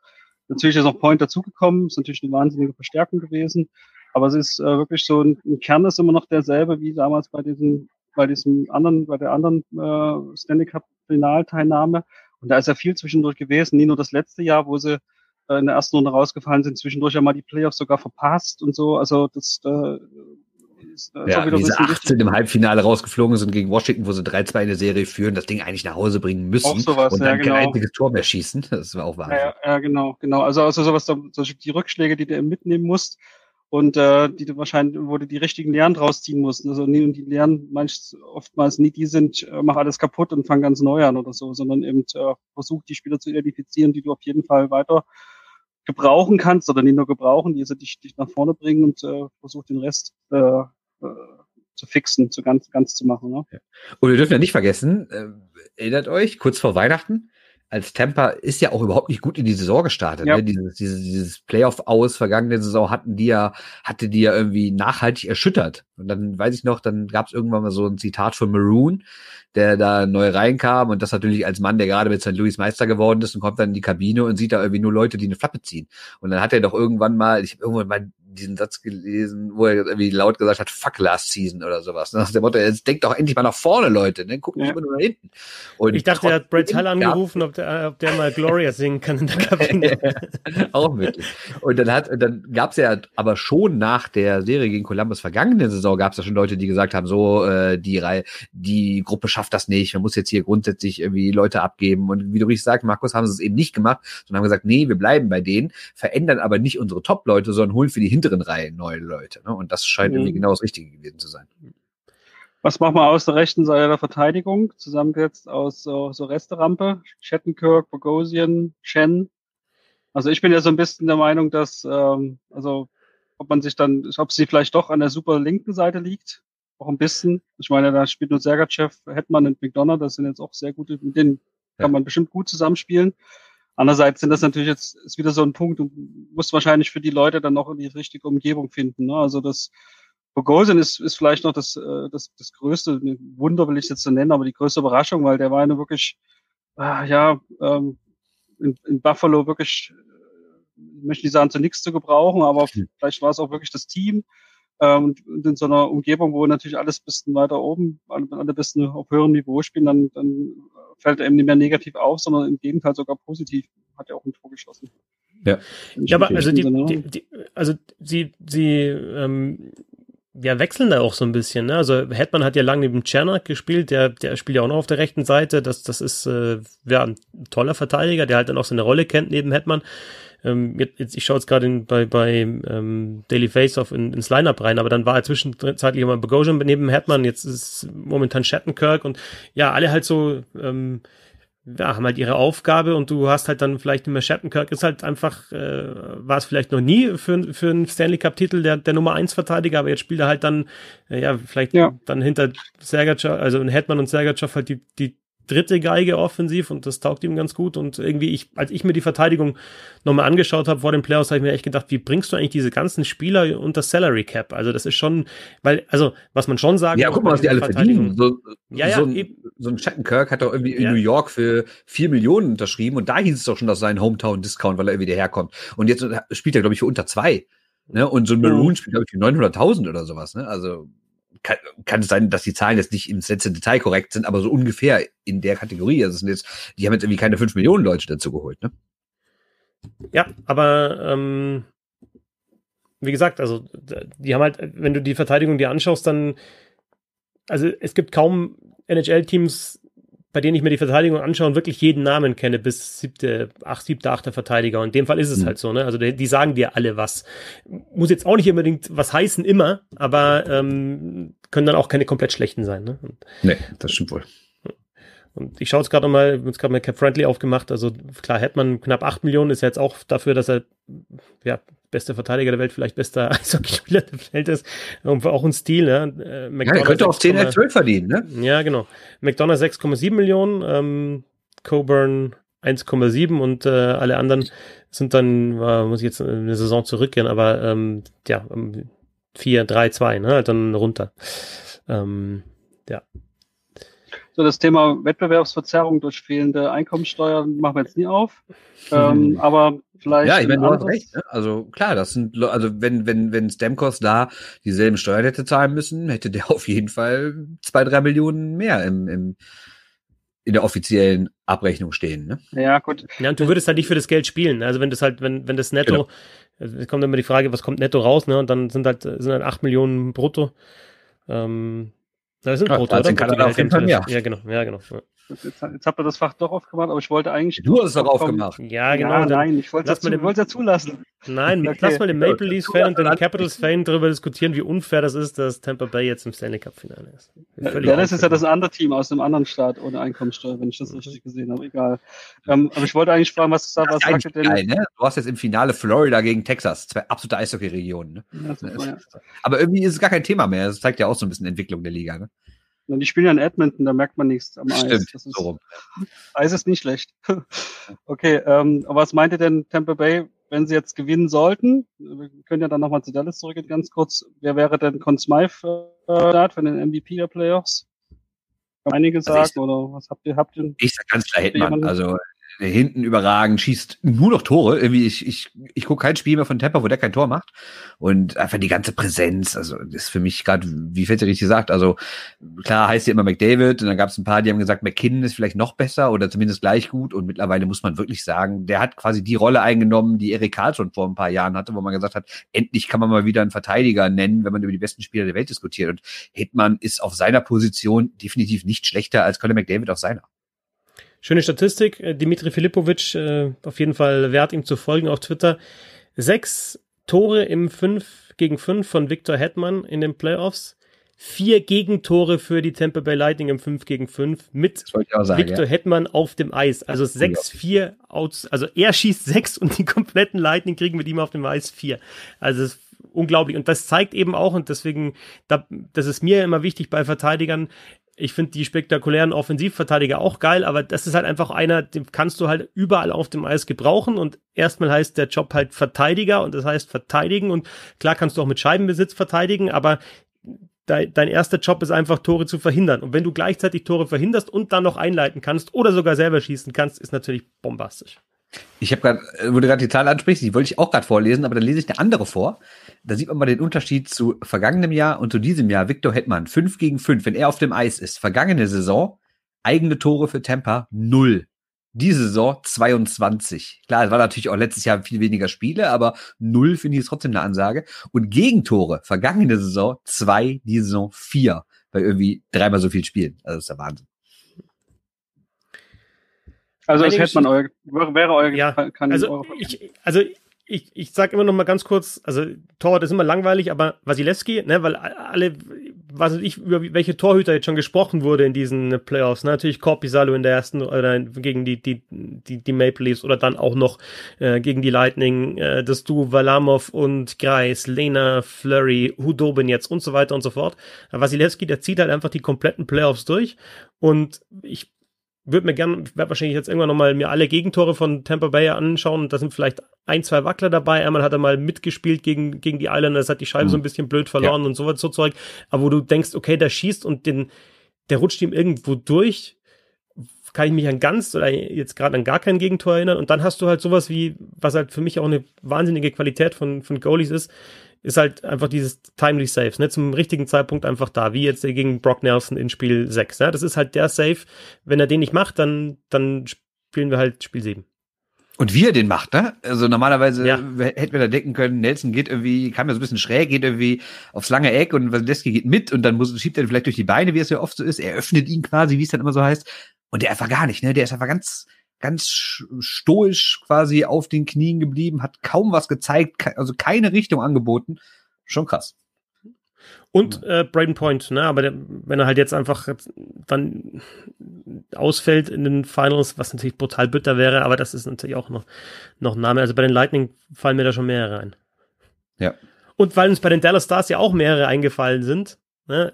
Natürlich ist auch Point dazugekommen, ist natürlich eine wahnsinnige Verstärkung gewesen. Aber es ist äh, wirklich so, ein, ein, Kern ist immer noch derselbe wie damals bei diesem, bei diesem anderen, bei der anderen äh, Stanley Cup Finalteilnahme. Und da ist ja viel zwischendurch gewesen, nie nur das letzte Jahr, wo sie äh, in der ersten Runde rausgefallen sind, zwischendurch ja mal die Playoffs sogar verpasst und so. Also das äh, ist, äh, ja, diese 18 im Halbfinale rausgeflogen sind gegen Washington, wo sie 3-2 in der Serie führen, das Ding eigentlich nach Hause bringen müssen sowas, und dann ja, genau. kein einziges Tor mehr schießen. <laughs> Das war auch Wahnsinn. Ja, ja genau, genau. Also, also sowas, die Rückschläge, die du mitnehmen musst und äh, die du wahrscheinlich, wo du die richtigen Lehren draus ziehen musst. Also nie und die Lehren manch, oftmals nie die sind, äh, mach alles kaputt und fang ganz neu an oder so, sondern eben äh, versuch die Spieler zu identifizieren, die du auf jeden Fall weiter gebrauchen kannst oder nicht nur gebrauchen, die also dich, dich nach vorne bringen und äh, versuch den Rest äh, äh, zu fixen, zu ganz, ganz zu machen. Ne? Ja. Und wir dürfen ja nicht vergessen, äh, erinnert euch, kurz vor Weihnachten, als Tampa ist ja auch überhaupt nicht gut in die Saison gestartet. Ja. Ne? Dieses, dieses, dieses Playoff aus vergangene Saison hatten die ja, hatte die ja irgendwie nachhaltig erschüttert. Und dann weiß ich noch, dann gab es irgendwann mal so ein Zitat von Maroon, der da neu reinkam und das natürlich als Mann, der gerade mit St. Louis Meister geworden ist und kommt dann in die Kabine und sieht da irgendwie nur Leute, die eine Flappe ziehen. Und dann hat er doch irgendwann mal, ich habe irgendwann mal diesen Satz gelesen, wo er irgendwie laut gesagt hat, fuck last season oder sowas. Nach dem Motto, jetzt denkt doch endlich mal nach vorne, Leute, ne? Guckt nicht Ja. immer nur nach hinten. Und Ich dachte, er hat Brad trotzdem Hull angerufen, ob der, ob der mal Gloria singen kann in der Kabine. <laughs> auch möglich. Und dann hat, dann gab es ja aber schon nach der Serie gegen Columbus vergangene Saison gab es ja schon Leute, die gesagt haben, so äh, die Reihe, die Gruppe schafft das nicht, man muss jetzt hier grundsätzlich irgendwie Leute abgeben. Und wie du richtig sagst, Markus, haben sie es eben nicht gemacht, sondern haben gesagt, nee, wir bleiben bei denen, verändern aber nicht unsere Top-Leute, sondern holen für die hinteren Reihen neue Leute. Ne? Und das scheint Mhm. irgendwie genau das Richtige gewesen zu sein. Was machen wir aus der rechten Seite der Verteidigung? Zusammengesetzt aus so, so Resterampe, Shattenkirk, Bogosian, Chen. Also ich bin ja so ein bisschen der Meinung, dass, ähm, also ob man sich dann, ob sie vielleicht doch an der super linken Seite liegt, auch ein bisschen. Ich meine, da spielt nur Sergachev, Hetman und McDonough, das sind jetzt auch sehr gute, mit denen kann man bestimmt gut zusammenspielen. Andererseits sind das natürlich jetzt, ist wieder so ein Punkt, du musst wahrscheinlich für die Leute dann noch in die richtige Umgebung finden. Ne? Also das Bogosian ist, ist vielleicht noch das, äh, das, das größte Wunder, will ich es jetzt so nennen, aber die größte Überraschung, weil der war ja wirklich, ah, ja, ähm, in, in Buffalo wirklich, äh, ich möchte nicht sagen, zu nichts zu gebrauchen, aber Hm. vielleicht war es auch wirklich das Team. Ähm, und in so einer Umgebung, wo natürlich alles ein bisschen weiter oben, alle, alle ein bisschen auf höherem Niveau spielen, dann, dann fällt er eben nicht mehr negativ auf, sondern im Gegenteil sogar positiv. Hat er auch ein Tor geschossen. Ja. Ja, aber also die, die, die also sie, sie ähm, ja, wechseln da auch so ein bisschen. Ne? Also Hetman hat ja lange neben Czernak gespielt, der, der spielt ja auch noch auf der rechten Seite. Das, das ist äh, ja, ein toller Verteidiger, der halt dann auch seine Rolle kennt neben Hetman. Ähm, jetzt, ich schaue jetzt gerade bei, bei ähm, Daily Face-Off in, ins Lineup rein, aber dann war er zwischenzeitlich immer Bogosian neben Hetman, jetzt ist momentan Shattenkirk und ja, alle halt so ähm, ja, haben halt ihre Aufgabe und du hast halt dann vielleicht nicht mehr Shattenkirk ist halt einfach, äh, war es vielleicht noch nie für, für einen Stanley Cup Titel der, der Nummer 1 Verteidiger, aber jetzt spielt er halt dann, äh, ja, vielleicht Ja. dann hinter Sergachev, also in Hetman und Sergachev halt die, die dritte Geige offensiv und das taugt ihm ganz gut und irgendwie ich, als ich mir die Verteidigung nochmal angeschaut habe vor den Playoffs, habe ich mir echt gedacht, wie bringst du eigentlich diese ganzen Spieler unter Salary Cap? Also das ist schon, weil, also was man schon sagen Ja, guck mal, was die alle verdienen. So, Ja, ja, so, ein, so ein Shattenkirk hat doch irgendwie in Ja. New York für vier Millionen unterschrieben und da hieß es doch schon, dass sein Hometown-Discount, weil er irgendwie herkommt. Und jetzt spielt er, glaube ich, für unter zwei. Ne? Und so ein Mhm. Maroon spielt, glaube ich, für 900.000 oder sowas. Ne? Also kann, kann es sein, dass die Zahlen jetzt nicht ins letzte Detail korrekt sind, aber so ungefähr in der Kategorie. Also sind jetzt, die haben jetzt irgendwie keine fünf Millionen Leute dazu geholt. Ne? Ja, aber ähm, wie gesagt, also die haben halt, wenn du die Verteidigung dir anschaust, dann, also es gibt kaum NHL-Teams, bei denen ich mir die Verteidigung anschaue und wirklich jeden Namen kenne, bis siebte, acht, siebte, achte Verteidiger. Und in dem Fall ist es Mhm. halt so, ne? Also die, die sagen dir alle was. Muss jetzt auch nicht unbedingt was heißen, immer, aber ähm, können dann auch keine komplett schlechten sein, ne? Und Nee, das stimmt wohl. und ich schaue jetzt gerade mal, jetzt gerade mal Cap Friendly aufgemacht. Also klar, hätte man knapp 8 Millionen, ist ja jetzt auch dafür, dass er ja bester Verteidiger der Welt, vielleicht bester <laughs> Eishockeyspieler der Welt ist. Und auch ein Stil, ne? Äh, Ja, er McDonough könnte auch 10, 6,- 11, 12 verdienen. Ne? Ja, genau. McDonough 6,7 Millionen, ähm, Coburn 1,7 und äh, alle anderen sind dann, äh, muss ich jetzt eine Saison zurückgehen, aber ähm, ja, ähm, 4, 3, 2, ne? Halt dann runter. Ähm, So, das Thema Wettbewerbsverzerrung durch fehlende Einkommensteuer machen wir jetzt nie auf. Ähm, <laughs> aber vielleicht. Ja, ich meine, ein du hast recht. Ne? Also klar, das sind, also wenn, wenn, wenn Stamkos da dieselben Steuern hätte zahlen müssen, hätte der <laughs> auf jeden Fall zwei, drei Millionen mehr im, im, in der offiziellen Abrechnung stehen. Ne? Ja, gut. Ja, und du würdest halt nicht für das Geld spielen. Also wenn das halt, wenn, wenn das netto, Genau. es kommt immer die Frage, was kommt netto raus, ne? Und dann sind halt, sind halt 8 Millionen brutto. Ähm, das sind Ja, brutto, 13 oder? kann er auf jeden Fall mehr. Ja, genau, ja, genau. Ja, Jetzt, jetzt habt ihr das Fach doch aufgemacht, aber ich wollte eigentlich. Du hast es doch aufgemacht. ja genau. Ja, nein, ich wollte es ja, den- ja zulassen. Nein, <laughs> Okay. lass mal den Maple Leafs Fan und den Dann- Capitals Fan darüber diskutieren, wie unfair das ist, dass Tampa Bay jetzt im Stanley Cup Finale ist. Völlig Ja, das ist ja das andere Team aus einem anderen Staat ohne Einkommensteuer, wenn ich das richtig gesehen habe. Egal. Ähm, aber ich wollte eigentlich fragen, was, was Das ist sagt denn? geil, ne? Du hast jetzt im Finale Florida gegen Texas, zwei absolute Eishockey-Regionen. Ne? Ja. Aber irgendwie ist es gar kein Thema mehr. Das zeigt ja auch so ein bisschen Entwicklung der Liga. Ne? Und die spielen ja in Edmonton, da merkt man nichts am Eis. Stimmt, das ist, so rum. Eis ist nicht schlecht. <laughs> okay, ähm, was meint ihr denn Tampa Bay, wenn sie jetzt gewinnen sollten? Wir können ja dann nochmal zu Dallas zurückgehen, ganz kurz. Wer wäre denn Conn Smythe äh, für den MVP der Playoffs? Haben einige Also sagen, ich- oder was habt ihr, habt ihr? Ich sag ganz klar. Jemanden? Also hinten überragend, schießt nur noch Tore. Irgendwie, ich, ich, ich gucke kein Spiel mehr von Temper, wo der kein Tor macht. Und einfach die ganze Präsenz, also ist für mich gerade, wie Fetzi richtig sagt, also klar heißt ja immer McDavid und dann gab es ein paar, die haben gesagt, McKinnon ist vielleicht noch besser oder zumindest gleich gut. Und mittlerweile muss man wirklich sagen, der hat quasi die Rolle eingenommen, die Erik Karl schon vor ein paar Jahren hatte, wo man gesagt hat, endlich kann man mal wieder einen Verteidiger nennen, wenn man über die besten Spieler der Welt diskutiert. Und Hetman ist auf seiner Position definitiv nicht schlechter als Conor McDavid auf seiner. Schöne Statistik. äh, Dimitri Filipovic, äh, auf jeden Fall wert, ihm zu folgen auf Twitter. Sechs Tore im 5 gegen 5 von Victor Hetman in den Playoffs. Vier Gegentore für die Tampa Bay Lightning im 5 gegen 5 mit sagen. Victor ja. Hetman auf dem Eis. Also 6-4 aus, also er schießt 6 und die kompletten Lightning kriegen mit ihm auf dem Eis 4. Also es ist unglaublich. Und das zeigt eben auch, und deswegen, da, das ist mir immer wichtig bei Verteidigern, ich finde die spektakulären Offensivverteidiger auch geil, aber das ist halt einfach einer, den kannst du halt überall auf dem Eis gebrauchen und erstmal heißt der Job halt Verteidiger und das heißt verteidigen und klar kannst du auch mit Scheibenbesitz verteidigen, aber dein, erster Job ist einfach Tore zu verhindern und wenn du gleichzeitig Tore verhinderst und dann noch einleiten kannst oder sogar selber schießen kannst, ist natürlich bombastisch. Ich habe gerade, wo du gerade die Zahl ansprichst, die wollte ich auch gerade vorlesen, aber dann lese ich eine andere vor. Da sieht man mal den Unterschied zu vergangenem Jahr und zu diesem Jahr. Victor Hetman, 5 gegen 5, wenn er auf dem Eis ist. Vergangene Saison, eigene Tore für Tampa, 0. Diese Saison 22. Klar, es war natürlich auch letztes Jahr viel weniger Spiele, aber 0 finde ich ist trotzdem eine Ansage. Und Gegentore, vergangene Saison 2, die Saison 4. Bei irgendwie dreimal so viel Spielen. Also das ist der Wahnsinn. Also das hätte man euer, wäre euer Ja, kann Also ich, also ich, ich sag immer noch mal ganz kurz, also Torwart ist immer langweilig, aber Wasilewski, ne, weil alle, was weiß ich, über welche Torhüter jetzt schon gesprochen wurde in diesen Playoffs, ne, natürlich Korpisalo in der ersten oder gegen die, die, die, die Maple Leafs oder dann auch noch äh, gegen die Lightning, äh, das Du, Valamov und Greis, Lena, Flurry, Hudobin jetzt und so weiter und so fort. Wasilewski, der zieht halt einfach die kompletten Playoffs durch und ich würde mir gerne, werde wahrscheinlich jetzt irgendwann nochmal mir alle Gegentore von Tampa Bay anschauen. Da sind vielleicht ein, zwei Wackler dabei. Einmal hat er mal mitgespielt gegen, gegen die Islanders, hat die Scheibe Mhm. so ein bisschen blöd verloren und so, so Zeug. Aber wo du denkst, okay, der schießt und den, der rutscht ihm irgendwo durch. Kann ich mich an ganz oder jetzt gerade an gar kein Gegentor erinnern. Und dann hast du halt sowas wie, was halt für mich auch eine wahnsinnige Qualität von, von Goalies ist, ist halt einfach dieses timely Saves, ne, zum richtigen Zeitpunkt einfach da, wie jetzt gegen Brock Nelson in Spiel 6, ne? Das ist halt der Save, wenn er den nicht macht, dann, dann spielen wir halt Spiel 7. Und wie er den macht, ne? Also normalerweise Ja. hätten wir da denken können, Nelson geht irgendwie, kam ja so ein bisschen schräg, geht irgendwie aufs lange Eck und Wasilewski geht mit und dann muss, schiebt er vielleicht durch die Beine, wie es ja oft so ist. Er öffnet ihn quasi, wie es dann immer so heißt. Und der einfach gar nicht, ne? Der ist einfach ganz, ganz sch- stoisch quasi auf den Knien geblieben, hat kaum was gezeigt, ke- also keine Richtung angeboten. Schon krass. Und äh, Braden Point, ne? Aber der, wenn er halt jetzt einfach dann ausfällt in den Finals, was natürlich brutal bitter wäre, aber das ist natürlich auch noch, noch ein Name. Also bei den Lightning fallen mir da schon mehrere ein. Ja. Und weil uns bei den Dallas Stars ja auch mehrere eingefallen sind, ne,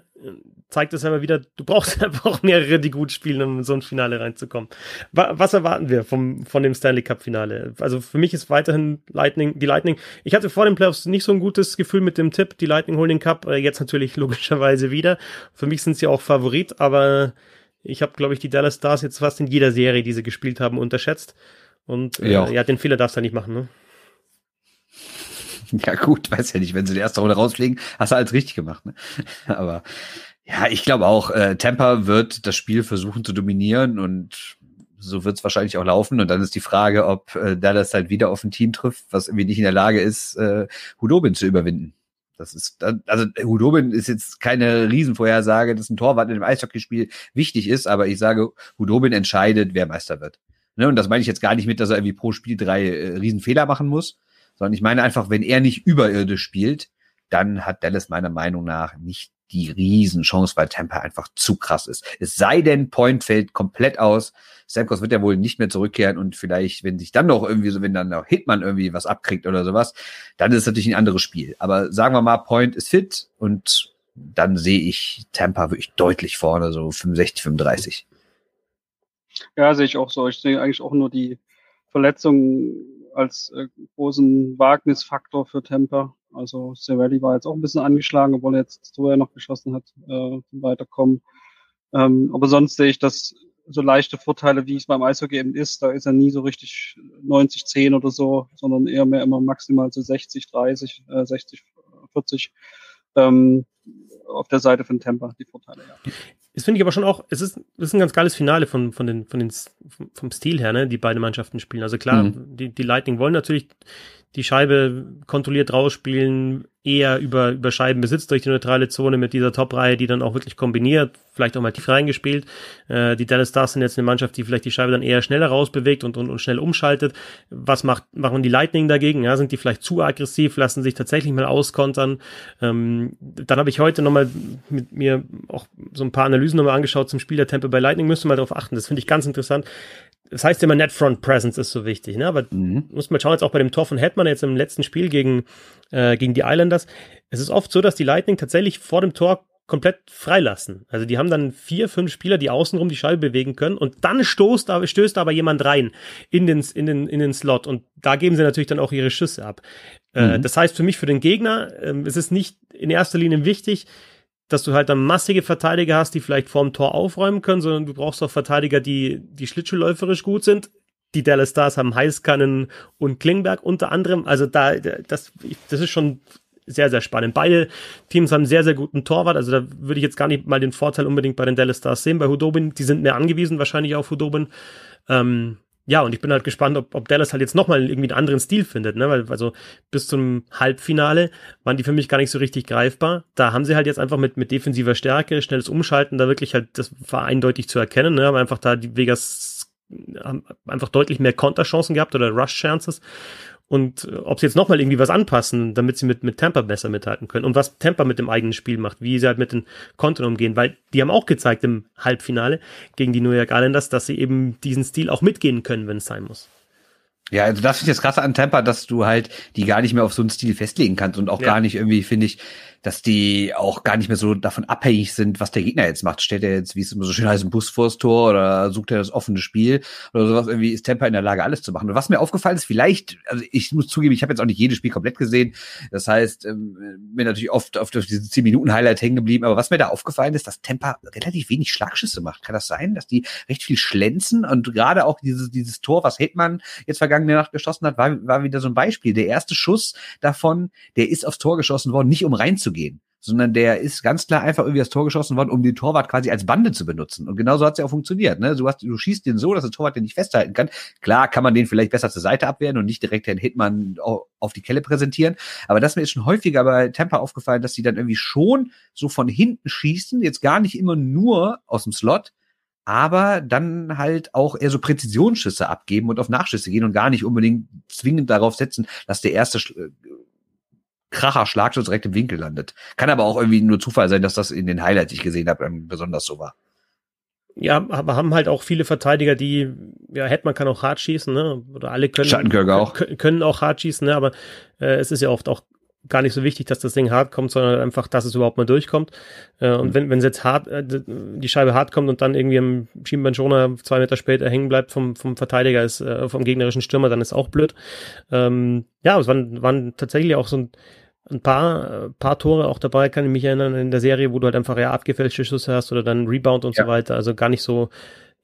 zeigt es einmal wieder, du brauchst <laughs> einfach auch mehrere, die gut spielen, um in so ein Finale reinzukommen. Wa was erwarten wir vom, von dem Stanley Cup Finale? Also für mich ist weiterhin Lightning, die Lightning. Ich hatte vor den Playoffs nicht so ein gutes Gefühl mit dem Tipp, die Lightning holen den Cup, äh, jetzt natürlich <laughs> logischerweise wieder. Für mich sind sie auch Favorit, aber ich habe, glaube ich, die Dallas Stars jetzt fast in jeder Serie, die sie gespielt haben, unterschätzt. Und äh, Ja. ja, den Fehler darfst du nicht machen, ne? <laughs> Ja, gut, weiß ja nicht, wenn sie die erste Runde rausfliegen, hast du alles richtig gemacht, ne? <laughs> Aber ja, ich glaube auch, äh, Tampa wird das Spiel versuchen zu dominieren und so wird es wahrscheinlich auch laufen. Und dann ist die Frage, ob äh, Dallas halt wieder auf ein Team trifft, was irgendwie nicht in der Lage ist, äh, Hudobin zu überwinden. Das ist, also Hudobin ist jetzt keine Riesenvorhersage, dass ein Torwart in dem Eishockeyspiel wichtig ist, aber ich sage, Hudobin entscheidet, wer Meister wird. Ne? Und das meine ich jetzt gar nicht mit, dass er irgendwie pro Spiel drei äh, Riesenfehler machen muss, sondern ich meine einfach, wenn er nicht überirdisch spielt, dann hat Dallas meiner Meinung nach nicht die Riesenchance, weil Tampa einfach zu krass ist. Es sei denn, Point fällt komplett aus. Stamkos wird ja wohl nicht mehr zurückkehren und vielleicht, wenn sich dann noch irgendwie so, wenn dann noch Hitman irgendwie was abkriegt oder sowas, dann ist es natürlich ein anderes Spiel. Aber sagen wir mal, Point ist fit und dann sehe ich Tampa wirklich deutlich vorne, so 65, 35. Ja, sehe ich auch so. Ich sehe eigentlich auch nur die Verletzungen als äh, großen Wagnisfaktor für Tampa. Also Cervelli war jetzt auch ein bisschen angeschlagen, obwohl er jetzt vorher noch geschossen hat, äh, zum Weiterkommen. Ähm, aber sonst sehe ich das so leichte Vorteile, wie es beim Eishockey eben ist. Da ist er nie so richtig 90, 10 oder so, sondern eher mehr immer maximal so 60, 30, äh, 60, 40. Ähm, auf der Seite von Tampa die Vorteile, ja. Das finde ich aber schon auch, es ist, es ist ein ganz geiles Finale von, von den, von den, vom Stil her, ne, die beide Mannschaften spielen. Also klar, mhm. die, die Lightning wollen natürlich die Scheibe kontrolliert rausspielen, eher über, über Scheibenbesitz durch die neutrale Zone mit dieser Top-Reihe, die dann auch wirklich kombiniert, vielleicht auch mal tief reingespielt. Äh, die Dallas Stars sind jetzt eine Mannschaft, die vielleicht die Scheibe dann eher schneller rausbewegt und, und, und schnell umschaltet. Was macht, machen die Lightning dagegen? Ja, sind die vielleicht zu aggressiv, lassen sich tatsächlich mal auskontern? Ähm, dann habe ich heute nochmal mit mir auch so ein paar Analysen nochmal angeschaut zum Spiel der Tempe bei Lightning. Müsste mal darauf achten. Das finde ich ganz interessant das heißt immer Net Front Presence ist so wichtig, ne? Aber mhm. muss man schauen, jetzt auch bei dem Tor von Hetman jetzt im letzten Spiel gegen, äh, gegen die Islanders. Es ist oft so, dass die Lightning tatsächlich vor dem Tor komplett freilassen. Also die haben dann vier, fünf Spieler, die außenrum die Scheibe bewegen können und dann stoßt, stößt aber jemand rein in den, in den, in den Slot und da geben sie natürlich dann auch ihre Schüsse ab. Äh, mhm. das heißt für mich, für den Gegner, äh, es ist nicht in erster Linie wichtig, dass du halt dann massige Verteidiger hast, die vielleicht vorm Tor aufräumen können, sondern du brauchst auch Verteidiger, die, die schlittschuhläuferisch gut sind. Die Dallas Stars haben Heißkannen und Klingberg unter anderem. Also da, das, das ist schon sehr, sehr spannend. Beide Teams haben sehr, sehr guten Torwart. Also da würde ich jetzt gar nicht mal den Vorteil unbedingt bei den Dallas Stars sehen. Bei Hudobin, die sind mehr angewiesen wahrscheinlich auf Hudobin. Ähm, ja, und ich bin halt gespannt, ob, ob Dallas halt jetzt nochmal irgendwie einen anderen Stil findet, ne? Weil, also bis zum Halbfinale waren die für mich gar nicht so richtig greifbar. Da haben sie halt jetzt einfach mit, mit defensiver Stärke, schnelles Umschalten, da wirklich halt, das war eindeutig zu erkennen, ne? Haben einfach da die Vegas haben einfach deutlich mehr Konterchancen gehabt oder Rush-Chances und äh, ob sie jetzt nochmal irgendwie was anpassen, damit sie mit, mit Tampa besser mithalten können und was Tampa mit dem eigenen Spiel macht, wie sie halt mit den Konten umgehen, weil die haben auch gezeigt im Halbfinale gegen die New York Islanders, dass sie eben diesen Stil auch mitgehen können, wenn es sein muss. Ja, also das finde ich jetzt krass an Tampa, dass du halt die gar nicht mehr auf so einen Stil festlegen kannst und auch ja. gar nicht irgendwie, finde ich, dass die auch gar nicht mehr so davon abhängig sind, was der Gegner jetzt macht. Stellt er jetzt, wie es immer so schön heißt, einen Bus vors Tor oder sucht er das offene Spiel oder sowas. Irgendwie ist Tampa in der Lage, alles zu machen. Und was mir aufgefallen ist, vielleicht, also ich muss zugeben, ich habe jetzt auch nicht jedes Spiel komplett gesehen. Das heißt, ähm, mir natürlich oft auf diese 10 Minuten Highlight hängen geblieben. Aber was mir da aufgefallen ist, dass Tampa relativ wenig Schlagschüsse macht. Kann das sein, dass die recht viel schlänzen und gerade auch dieses, dieses Tor, was Hetman jetzt vergangene Nacht geschossen hat, war, war wieder so ein Beispiel. Der erste Schuss davon, der ist aufs Tor geschossen worden, nicht um reinzugehen gehen, sondern der ist ganz klar einfach irgendwie das Tor geschossen worden, um den Torwart quasi als Bande zu benutzen. Und genauso hat es ja auch funktioniert. Ne? Du, hast, du schießt den so, dass der Torwart den nicht festhalten kann. Klar kann man den vielleicht besser zur Seite abwehren und nicht direkt den Hitman auf die Kelle präsentieren. Aber das mir ist schon häufiger bei Tampa aufgefallen, dass die dann irgendwie schon so von hinten schießen, jetzt gar nicht immer nur aus dem Slot, aber dann halt auch eher so Präzisionsschüsse abgeben und auf Nachschüsse gehen und gar nicht unbedingt zwingend darauf setzen, dass der erste kracher Schlagschuss direkt im Winkel landet. Kann aber auch irgendwie nur Zufall sein, dass das in den Highlights, die ich gesehen habe, ähm, besonders so war. Ja, aber haben halt auch viele Verteidiger, die, ja, Hetman kann auch hart schießen, ne? Oder alle können, auch. können auch hart schießen, ne? Aber äh, es ist ja oft auch gar nicht so wichtig, dass das Ding hart kommt, sondern einfach, dass es überhaupt mal durchkommt. Äh, und mhm. wenn, wenn es jetzt hart, äh, die Scheibe hart kommt und dann irgendwie im Schienbeinschoner zwei Meter später hängen bleibt vom, vom Verteidiger, ist, äh, vom gegnerischen Stürmer, dann ist auch blöd. Ähm, ja, es waren, waren tatsächlich auch so ein, ein paar, äh, paar Tore auch dabei, kann ich mich erinnern, in der Serie, wo du halt einfach ja abgefälschte Schüsse hast oder dann Rebound und ja. so weiter. Also gar nicht so,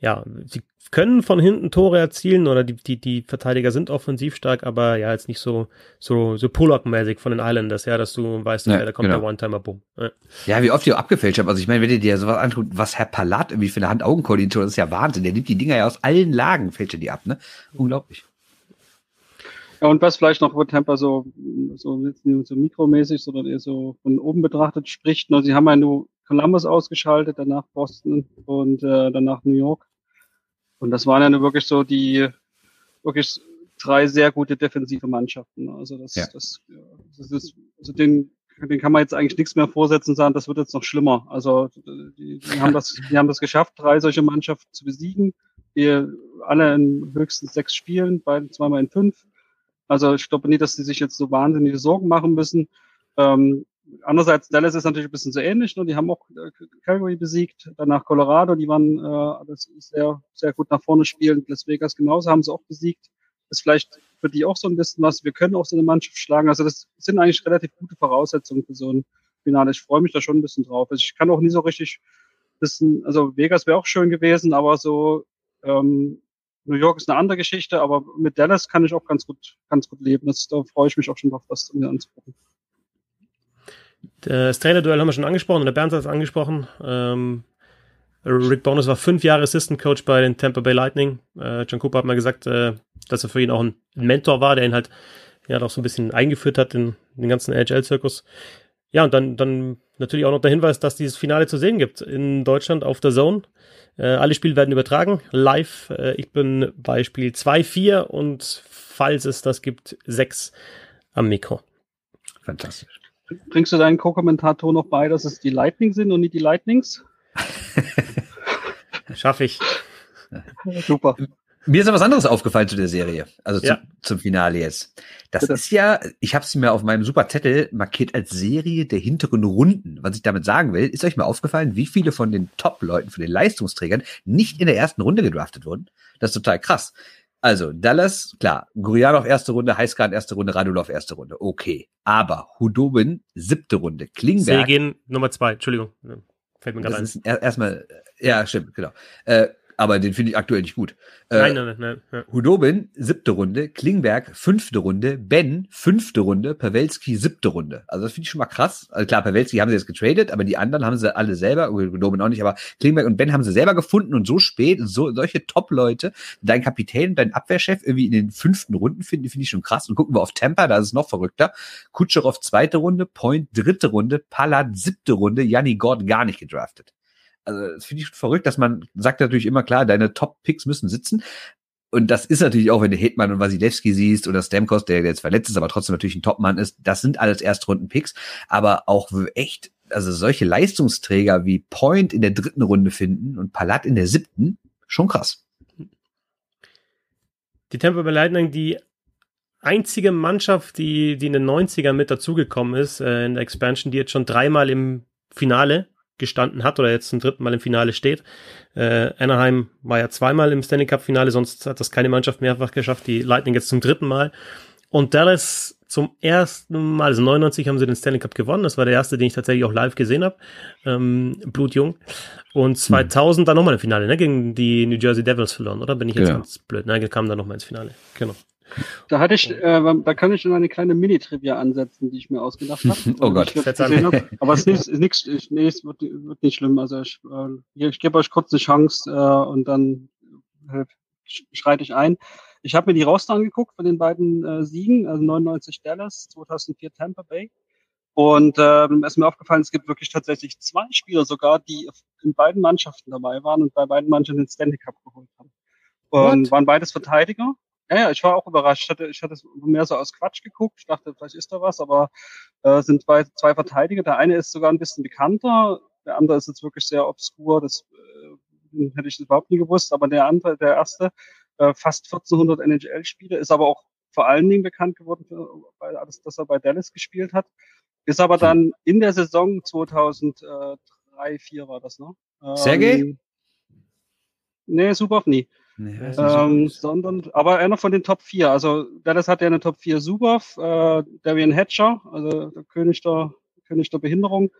ja, sie können von hinten Tore erzielen oder die, die, die Verteidiger sind offensiv stark, aber ja, jetzt nicht so, so, so Pullock-mäßig von den Islanders, ja, dass du weißt, ja, da kommt genau. der One-Timer, boom. Ja. ja. wie oft die auch abgefälscht haben. Also ich meine, wenn ihr dir sowas antut, was Herr Palat irgendwie für eine Hand-Augen-Koordinator, das ist ja Wahnsinn. Der nimmt die Dinger ja aus allen Lagen, fälscht er die ab, ne? Unglaublich. Ja, und was vielleicht noch, wo Tampa so, so, so mikromäßig, sondern eher so von oben betrachtet spricht, nur sie haben ja nur Columbus ausgeschaltet, danach Boston und äh, danach New York. Und das waren ja nur wirklich so die, wirklich drei sehr gute defensive Mannschaften. Also das, ja. das, das ist, also den, den kann man jetzt eigentlich nichts mehr vorsetzen und sagen, das wird jetzt noch schlimmer. Also die, die haben das, die haben das geschafft, drei solche Mannschaften zu besiegen. Die alle in höchstens sechs Spielen, beide zweimal in fünf. Also ich glaube nicht, dass sie sich jetzt so wahnsinnige Sorgen machen müssen. Ähm, andererseits, Dallas ist natürlich ein bisschen so ähnlich, ne? die haben auch äh, Calgary besiegt, danach Colorado, die waren äh, das sehr, sehr gut nach vorne spielen. Las Vegas genauso haben sie auch besiegt. Das ist vielleicht für die auch so ein bisschen was. Wir können auch so eine Mannschaft schlagen. Also das sind eigentlich relativ gute Voraussetzungen für so ein Finale. Ich freue mich da schon ein bisschen drauf. Also ich kann auch nie so richtig wissen, also Vegas wäre auch schön gewesen, aber so ähm, New York ist eine andere Geschichte, aber mit Dallas kann ich auch ganz gut, ganz gut leben. Das, da freue ich mich auch schon drauf, das mir anzugucken. Das Trainerduell haben wir schon angesprochen und der Bernd hat es angesprochen. Ähm, Rick Bonus war fünf Jahre Assistant Coach bei den Tampa Bay Lightning. Äh, John Cooper hat mal gesagt, äh, dass er für ihn auch ein Mentor war, der ihn halt ja doch so ein bisschen eingeführt hat in, in den ganzen NHL-Zirkus. Ja, und dann, dann natürlich auch noch der Hinweis, dass dieses Finale zu sehen gibt in Deutschland auf der Zone. Äh, alle Spiele werden übertragen, live. Äh, ich bin bei Spiel 2, 4 und falls es das gibt, 6 am Mikro. Fantastisch. Bringst du deinen Co-Kommentator noch bei, dass es die Lightning sind und nicht die Lightnings? <laughs> Schaffe ich. Super. Mir ist noch was anderes aufgefallen zu der Serie, also ja. zum, zum Finale jetzt. Das Bitte. ist ja, ich habe es mir auf meinem super Zettel markiert als Serie der hinteren Runden. Was ich damit sagen will, ist euch mal aufgefallen, wie viele von den Top-Leuten, von den Leistungsträgern nicht in der ersten Runde gedraftet wurden? Das ist total krass. Also, Dallas, klar, Gurianov erste Runde, Heißgarten erste Runde, Radulov erste Runde, okay. Aber Hudobin siebte Runde, Klingberg. Segin Nummer zwei, Entschuldigung. Fällt mir gerade ein. Erstmal, ja, stimmt, genau. Äh, aber den finde ich aktuell nicht gut. Äh, nein, nein, nein. nein. Hudobin, siebte Runde, Klingberg, fünfte Runde, Ben, fünfte Runde, Pawelski, siebte Runde. Also das finde ich schon mal krass. Also klar, Pawelski haben sie jetzt getradet, aber die anderen haben sie alle selber, Hudobin auch nicht, aber Klingberg und Ben haben sie selber gefunden und so spät, so, solche Top-Leute, dein Kapitän und dein Abwehrchef irgendwie in den fünften Runden finden, finde ich schon krass. Und gucken wir auf Tampa, da ist es noch verrückter. Kutscherow zweite Runde, Point dritte Runde, Pallard siebte Runde, Janni Gord gar nicht gedraftet. Also das finde ich verrückt, dass man sagt natürlich immer klar, deine Top-Picks müssen sitzen. Und das ist natürlich auch, wenn du Hetman und Wasilewski siehst oder Stamkos, der jetzt verletzt ist, aber trotzdem natürlich ein Topmann ist, das sind alles Erstrunden-Picks. Aber auch echt, also solche Leistungsträger wie Point in der dritten Runde finden und Palat in der siebten, schon krass. Die Tampa Bay Lightning, die einzige Mannschaft, die, die in den 90ern mit dazugekommen ist, äh, in der Expansion, die jetzt schon dreimal im Finale gestanden hat oder jetzt zum dritten Mal im Finale steht. Äh, Anaheim war ja zweimal im Stanley Cup Finale, sonst hat das keine Mannschaft mehrfach geschafft. Die Lightning jetzt zum dritten Mal. Und Dallas zum ersten Mal, also 99 haben sie den Stanley Cup gewonnen. Das war der erste, den ich tatsächlich auch live gesehen habe. Ähm, blutjung. Und 2000 hm. dann nochmal im Finale, ne, gegen die New Jersey Devils verloren, oder? Bin ich jetzt ja. ganz blöd? Nein, kam dann nochmal ins Finale. Genau. Da hatte ich, äh, da kann ich schon eine kleine Mini-Trivia ansetzen, die ich mir ausgedacht <laughs> habe. oh Gott. Ich hab. <laughs> Aber es ist, nichts, nee, es wird, wird, nicht schlimm. Also ich, äh, ich gebe euch kurz eine Chance äh, und dann äh, schreite ich ein. Ich habe mir die Roster angeguckt von den beiden äh, Siegen, also 99 Dallas, 2004 Tampa Bay. Und ähm, es ist mir aufgefallen, es gibt wirklich tatsächlich zwei Spieler sogar, die in beiden Mannschaften dabei waren und bei beiden Mannschaften den Stanley Cup geholt haben. Und What? waren beides Verteidiger. Ja, ja, ich war auch überrascht. Ich hatte, ich hatte es mehr so aus Quatsch geguckt. Ich dachte, vielleicht ist da was, aber äh, sind zwei, zwei Verteidiger. Der eine ist sogar ein bisschen bekannter, der andere ist jetzt wirklich sehr obskur. Das äh, hätte ich überhaupt nie gewusst. Aber der andere, der erste, äh, fast 1400 NHL-Spiele, ist aber auch vor allen Dingen bekannt geworden, weil alles, dass er bei Dallas gespielt hat. Ist aber dann in der Saison 2003, 2004 war das, ne? Ähm, Sergei? Nee, Subov nie. Nee, ähm, sondern, aber einer von den Top 4. Also Dallas hat ja eine Top 4 Subov, äh, Darian Hatcher, also der König der, König der Behinderung,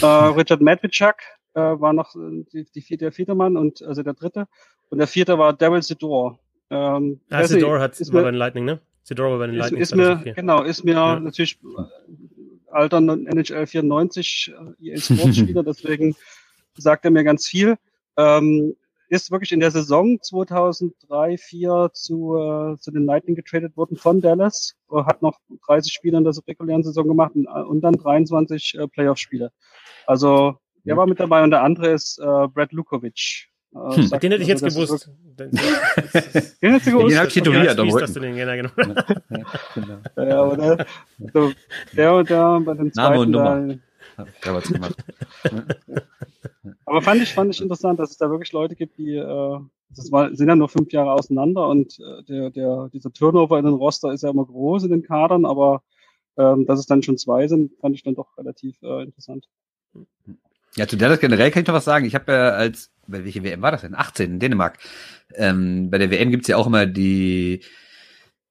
äh, <laughs> Richard Medvicek äh, war noch die, die, der vierte Mann und also der dritte. Und der vierte war Daryl Sidor. Ähm, ah, Sidor hat ist war bei den Lightning, ne? Sidor war bei den Lightning. Ist, ist mir, genau, ist mir ja. natürlich alter NHL 94 EA Sports Spieler, deswegen sagt er mir ganz viel. Ähm, ist wirklich in der Saison 2003, 4 zu, äh, zu den Lightning getradet worden von Dallas, äh, hat noch 30 Spiele in der regulären Saison gemacht und, äh, und dann 23 äh, Playoff-Spiele. Also der war mit dabei und der andere ist äh, Brad Lukovic. Äh, hm. <laughs> Den hätte ich jetzt also, gewusst. den hättest du gewusst. Den habe ich tituliert. Ja, das du den, genau, genau. ja, ja, aber der, so, der und der bei den Name und Nummer. Da, <laughs> da was gemacht. <laughs> Aber fand ich, fand ich interessant, dass es da wirklich Leute gibt, die, äh, das war, sind ja nur fünf Jahre auseinander und äh, der, der, dieser Turnover in den Roster ist ja immer groß in den Kadern, aber ähm, dass es dann schon zwei sind, fand ich dann doch relativ äh, interessant. Ja, zu Dallas generell kann ich noch was sagen. Ich habe ja als, bei welche WM war das denn? 18 in Dänemark. Ähm, bei der WM gibt's ja auch immer die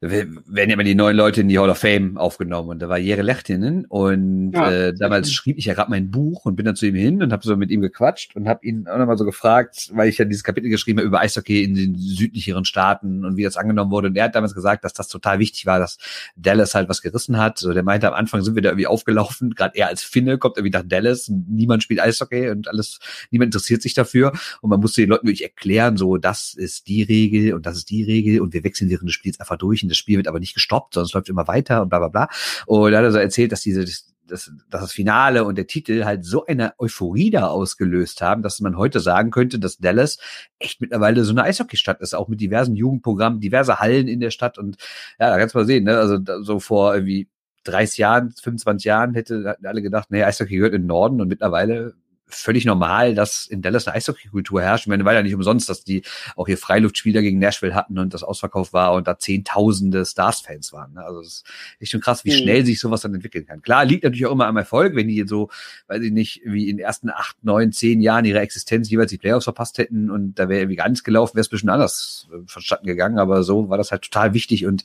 werden ja immer die neuen Leute in die Hall of Fame aufgenommen. Und da war Jere Lechtinen und ja, äh, damals schrieb ich ja gerade mein Buch und bin dann zu ihm hin und habe so mit ihm gequatscht und habe ihn auch nochmal so gefragt, weil ich ja dieses Kapitel geschrieben habe über Eishockey in den südlicheren Staaten und wie das angenommen wurde. Und er hat damals gesagt, dass das total wichtig war, dass Dallas halt was gerissen hat. So, der meinte, am Anfang sind wir da irgendwie aufgelaufen, gerade er als Finne kommt irgendwie nach Dallas, niemand spielt Eishockey und alles, niemand interessiert sich dafür. Und man musste den Leuten wirklich erklären, so das ist die Regel und das ist die Regel und wir wechseln während des Spiels einfach durch das Spiel wird aber nicht gestoppt, sondern es läuft immer weiter und bla bla bla. Und da hat er so erzählt, dass diese, das, dass das Finale und der Titel halt so eine Euphorie da ausgelöst haben, dass man heute sagen könnte, dass Dallas echt mittlerweile so eine Eishockeystadt ist, auch mit diversen Jugendprogrammen, diverse Hallen in der Stadt und ja, da kannst du mal sehen, ne? also so vor irgendwie 30 Jahren, 25 Jahren hätte alle gedacht, nee, Eishockey gehört in den Norden und mittlerweile völlig normal, dass in Dallas eine Eishockey-Kultur herrscht. Ich meine, war ja nicht umsonst, dass die auch hier Freiluftspieler gegen Nashville hatten und das ausverkauft war und da zehntausende Stars-Fans waren. Ne? Also das ist echt schon krass, wie mhm. schnell sich sowas dann entwickeln kann. Klar, liegt natürlich auch immer am Erfolg, wenn die so, weiß ich nicht, wie in den ersten acht, neun, zehn Jahren ihrer Existenz jeweils die Playoffs verpasst hätten und da wäre irgendwie gar nichts gelaufen, wäre es ein bisschen anders äh, vonstatten gegangen, aber so war das halt total wichtig und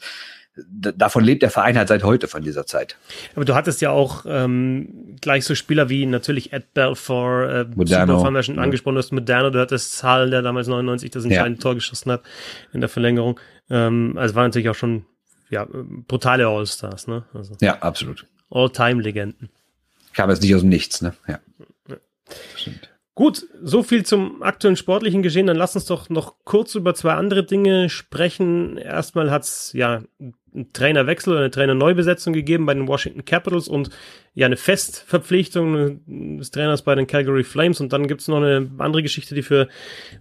davon lebt der Verein halt seit heute von dieser Zeit. Aber du hattest ja auch ähm, gleich so Spieler wie natürlich Ed Belfour, äh, Moderno, wir schon ja. angesprochen, du hast Moderno, du hattest Zahl, der damals 99 das entscheidende ja. Tor geschossen hat in der Verlängerung. Ähm, also war natürlich auch schon ja, brutale All-Stars, ne? Also, ja, absolut. All-Time-Legenden. Kam jetzt nicht aus dem Nichts, ne? Ja. ja. Stimmt. Gut, so viel zum aktuellen sportlichen Geschehen. Dann lass uns doch noch kurz über zwei andere Dinge sprechen. Erstmal hat's ja einen Trainerwechsel oder eine Trainerneubbesetzung gegeben bei den Washington Capitals und ja eine Festverpflichtung des Trainers bei den Calgary Flames. Und dann gibt's noch eine andere Geschichte, die für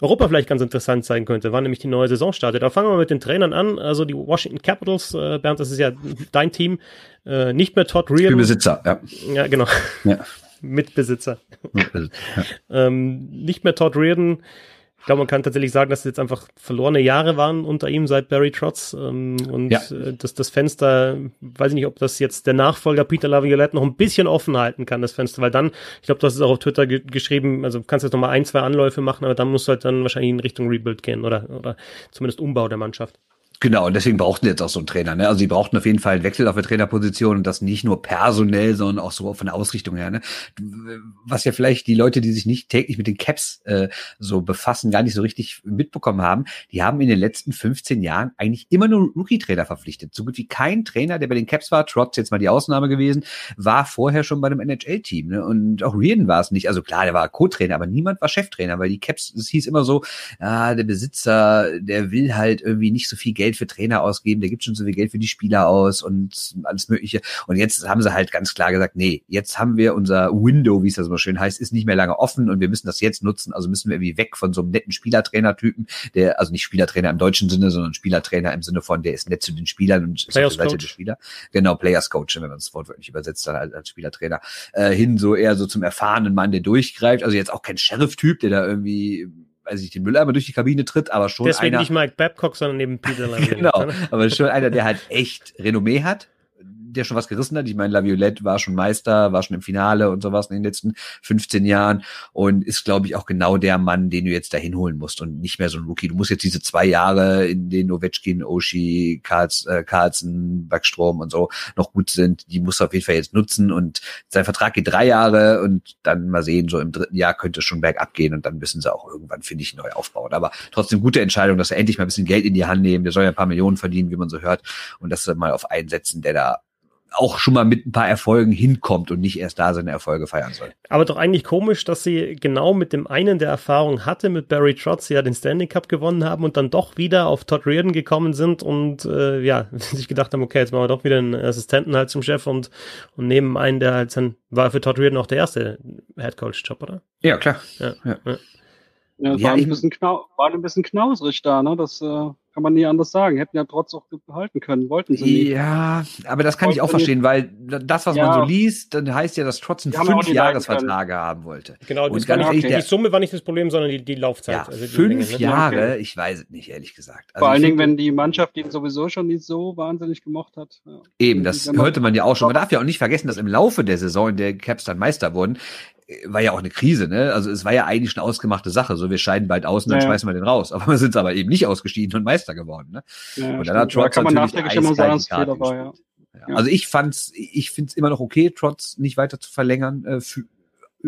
Europa vielleicht ganz interessant sein könnte, wann nämlich die neue Saison startet. Da fangen wir mit den Trainern an. Also die Washington Capitals, äh, Bernd, das ist ja dein Team, äh, nicht mehr Todd Reardon. Besitzer, ja. Ja, genau. Ja. <laughs> Mitbesitzer. Mitbesitzer ja. ähm, nicht mehr Todd Reardon. Ich glaube, man kann tatsächlich sagen, dass es jetzt einfach verlorene Jahre waren unter ihm seit Barry Trotz. Ähm, und ja. äh, das, das Fenster, weiß ich nicht, ob das jetzt der Nachfolger Peter Laviolette noch ein bisschen offen halten kann, das Fenster, weil dann, ich glaube, du hast es auch auf Twitter ge geschrieben, also du kannst jetzt noch mal ein, zwei Anläufe machen, aber dann musst du halt dann wahrscheinlich in Richtung Rebuild gehen oder, oder zumindest Umbau der Mannschaft. Genau, und deswegen brauchten sie jetzt auch so einen Trainer. Ne? Also sie brauchten auf jeden Fall einen Wechsel auf der Trainerposition und das nicht nur personell, sondern auch so von der Ausrichtung her. Ne? Was ja vielleicht die Leute, die sich nicht täglich mit den Caps äh, so befassen, gar nicht so richtig mitbekommen haben, die haben in den letzten 15 Jahren eigentlich immer nur Rookie-Trainer verpflichtet. So gut wie kein Trainer, der bei den Caps war, trotz jetzt mal die Ausnahme gewesen, war vorher schon bei einem NHL-Team. Ne? Und auch Reardon war es nicht. Also klar, der war Co-Trainer, aber niemand war Cheftrainer, weil die Caps, es hieß immer so, ah, der Besitzer, der will halt irgendwie nicht so viel Geld Geld für Trainer ausgeben, der gibt schon so viel Geld für die Spieler aus und alles Mögliche. Und jetzt haben sie halt ganz klar gesagt, nee, jetzt haben wir unser Window, wie es das so schön heißt, ist nicht mehr lange offen und wir müssen das jetzt nutzen. Also müssen wir irgendwie weg von so einem netten Spielertrainer-Typen, der, also nicht Spielertrainer im deutschen Sinne, sondern Spielertrainer im Sinne von, der ist nett zu den Spielern und ist auf der Seite der Spieler. Genau, Players Coach, wenn man das Wort wirklich übersetzt, dann als, als Spielertrainer, äh, hin so eher so zum erfahrenen Mann, der durchgreift. Also jetzt auch kein Sheriff-Typ, der da irgendwie weiß ich, den Mülleimer durch die Kabine tritt, aber schon Deswegen einer. nicht Mike Babcock, sondern neben Peter Lavin. <laughs> genau, aber schon einer, der halt echt Renommee hat, der schon was gerissen hat. Ich meine, Laviolette war schon Meister, war schon im Finale und sowas in den letzten 15 Jahren und ist, glaube ich, auch genau der Mann, den du jetzt dahin holen musst und nicht mehr so ein Rookie. Du musst jetzt diese zwei Jahre, in denen Ovechkin, Oshi, Karls, äh, Carlsen, Backstrom und so noch gut sind, die musst du auf jeden Fall jetzt nutzen und sein Vertrag geht drei Jahre und dann mal sehen, so im dritten Jahr könnte es schon bergab gehen und dann müssen sie auch irgendwann, finde ich, neu aufbauen. Aber trotzdem gute Entscheidung, dass sie endlich mal ein bisschen Geld in die Hand nehmen. Der soll ja ein paar Millionen verdienen, wie man so hört und sie mal auf einen setzen, der da auch schon mal mit ein paar Erfolgen hinkommt und nicht erst da seine Erfolge feiern soll. Aber doch eigentlich komisch, dass sie genau mit dem einen der Erfahrung hatte, mit Barry Trotz, ja den Standing Cup gewonnen haben und dann doch wieder auf Todd Reardon gekommen sind und äh, ja, <laughs> sich gedacht haben, okay, jetzt machen wir doch wieder einen Assistenten halt zum Chef und, und nehmen einen, der halt dann, war für Todd Reardon auch der erste Head Coach Job, oder? Ja, klar. Ja, ja. ja. Ja, ja war, ein bisschen knau war ein bisschen knausrig da, ne? Das äh, kann man nie anders sagen. Hätten ja trotz auch behalten können, wollten sie nicht. Ja, aber das kann Wollten ich auch verstehen, weil das, was ja. man so liest, dann heißt ja, dass Trotz einen fünf Jahresverträge haben wollte. Genau, und ganz ehrlich, okay. die Summe war nicht das Problem, sondern die, die Laufzeit. Ja, also die fünf Dinge, ne? Jahre, ich weiß es nicht, ehrlich gesagt. Also Vor allen Dingen, wenn die Mannschaft ihn sowieso schon nicht so wahnsinnig gemocht hat. Ja. Eben, das hörte man ja auch schon. Man darf ja auch nicht vergessen, dass im Laufe der Saison, in der Caps dann Meister wurden, war ja auch eine Krise, ne? Also es war ja eigentlich eine ausgemachte Sache. So, wir scheiden bald aus und dann ja. schmeißen wir den raus. Aber wir sind aber eben nicht ausgeschieden und Meister geworden, ne? Ja, und dann hat Trotz kann man nachträglich immer sagen, war, ja. ja. Also ich fand's, ich find's immer noch okay, Trotz nicht weiter zu verlängern äh, für,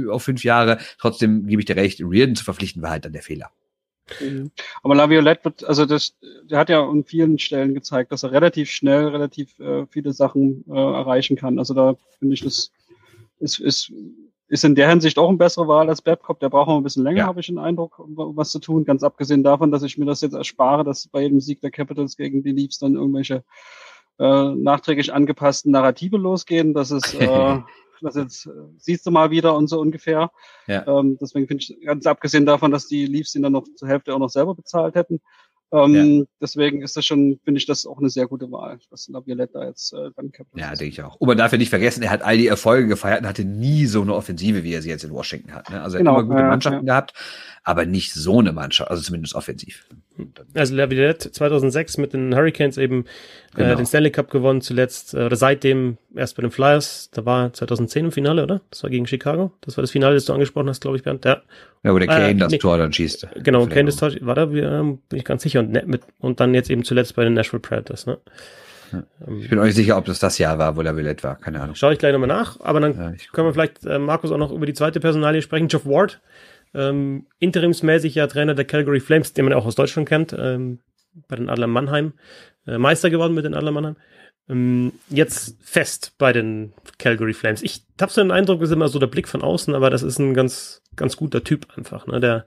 auf fünf Jahre. Trotzdem gebe ich dir recht, Reardon zu verpflichten war halt dann der Fehler. Mhm. Aber Laviolette wird, also das, der hat ja an vielen Stellen gezeigt, dass er relativ schnell, relativ äh, viele Sachen äh, erreichen kann. Also da finde ich, das ist, ist ist in der Hinsicht auch eine bessere Wahl als Babcock. Der braucht noch ein bisschen länger, ja. habe ich den Eindruck, um was zu tun. Ganz abgesehen davon, dass ich mir das jetzt erspare, dass bei jedem Sieg der Capitals gegen die Leafs dann irgendwelche äh, nachträglich angepassten Narrative losgehen. Das ist, äh, <laughs> das jetzt äh, siehst du mal wieder und so ungefähr. Ja. Ähm, deswegen finde ich, ganz abgesehen davon, dass die Leafs ihn dann noch zur Hälfte auch noch selber bezahlt hätten, ähm, ja. Deswegen ist das schon, finde ich das auch eine sehr gute Wahl, was Laviolette da jetzt äh, beim Captain Ja, denke ich auch. Und man darf ja nicht vergessen, er hat all die Erfolge gefeiert und hatte nie so eine Offensive, wie er sie jetzt in Washington hat. Ne? Also er genau, hat immer gute ja, Mannschaften ja. gehabt, aber nicht so eine Mannschaft, also zumindest offensiv. Also Laviolette 2006 mit den Hurricanes eben äh, genau. äh, den Stanley Cup gewonnen zuletzt, äh, oder seitdem erst bei den Flyers, da war 2010 im Finale, oder? Das war gegen Chicago. Das war das Finale, das du angesprochen hast, glaube ich, Bernd. Ja, ja wo der Kane äh, das nee. Tor dann schießt. Genau, Kane das Tor, war da, ähm, bin ich ganz sicher. Und, ne, mit, und dann jetzt eben zuletzt bei den Nashville Predators, ne? Ich bin euch sicher, ob das das Jahr war, wo Laviolette war. Keine Ahnung. Schaue ich gleich nochmal nach. Aber dann ja, können wir vielleicht, äh, Markus, auch noch über die zweite Personalie sprechen. Geoff Ward, ähm, interimsmäßig ja Trainer der Calgary Flames, den man auch aus Deutschland kennt, ähm, bei den Adler Mannheim, äh, Meister geworden mit den Adler Mannheim. Ähm, jetzt fest bei den Calgary Flames. Ich habe so den Eindruck, das ist immer so der Blick von außen, aber das ist ein ganz, ganz guter Typ einfach, ne, der,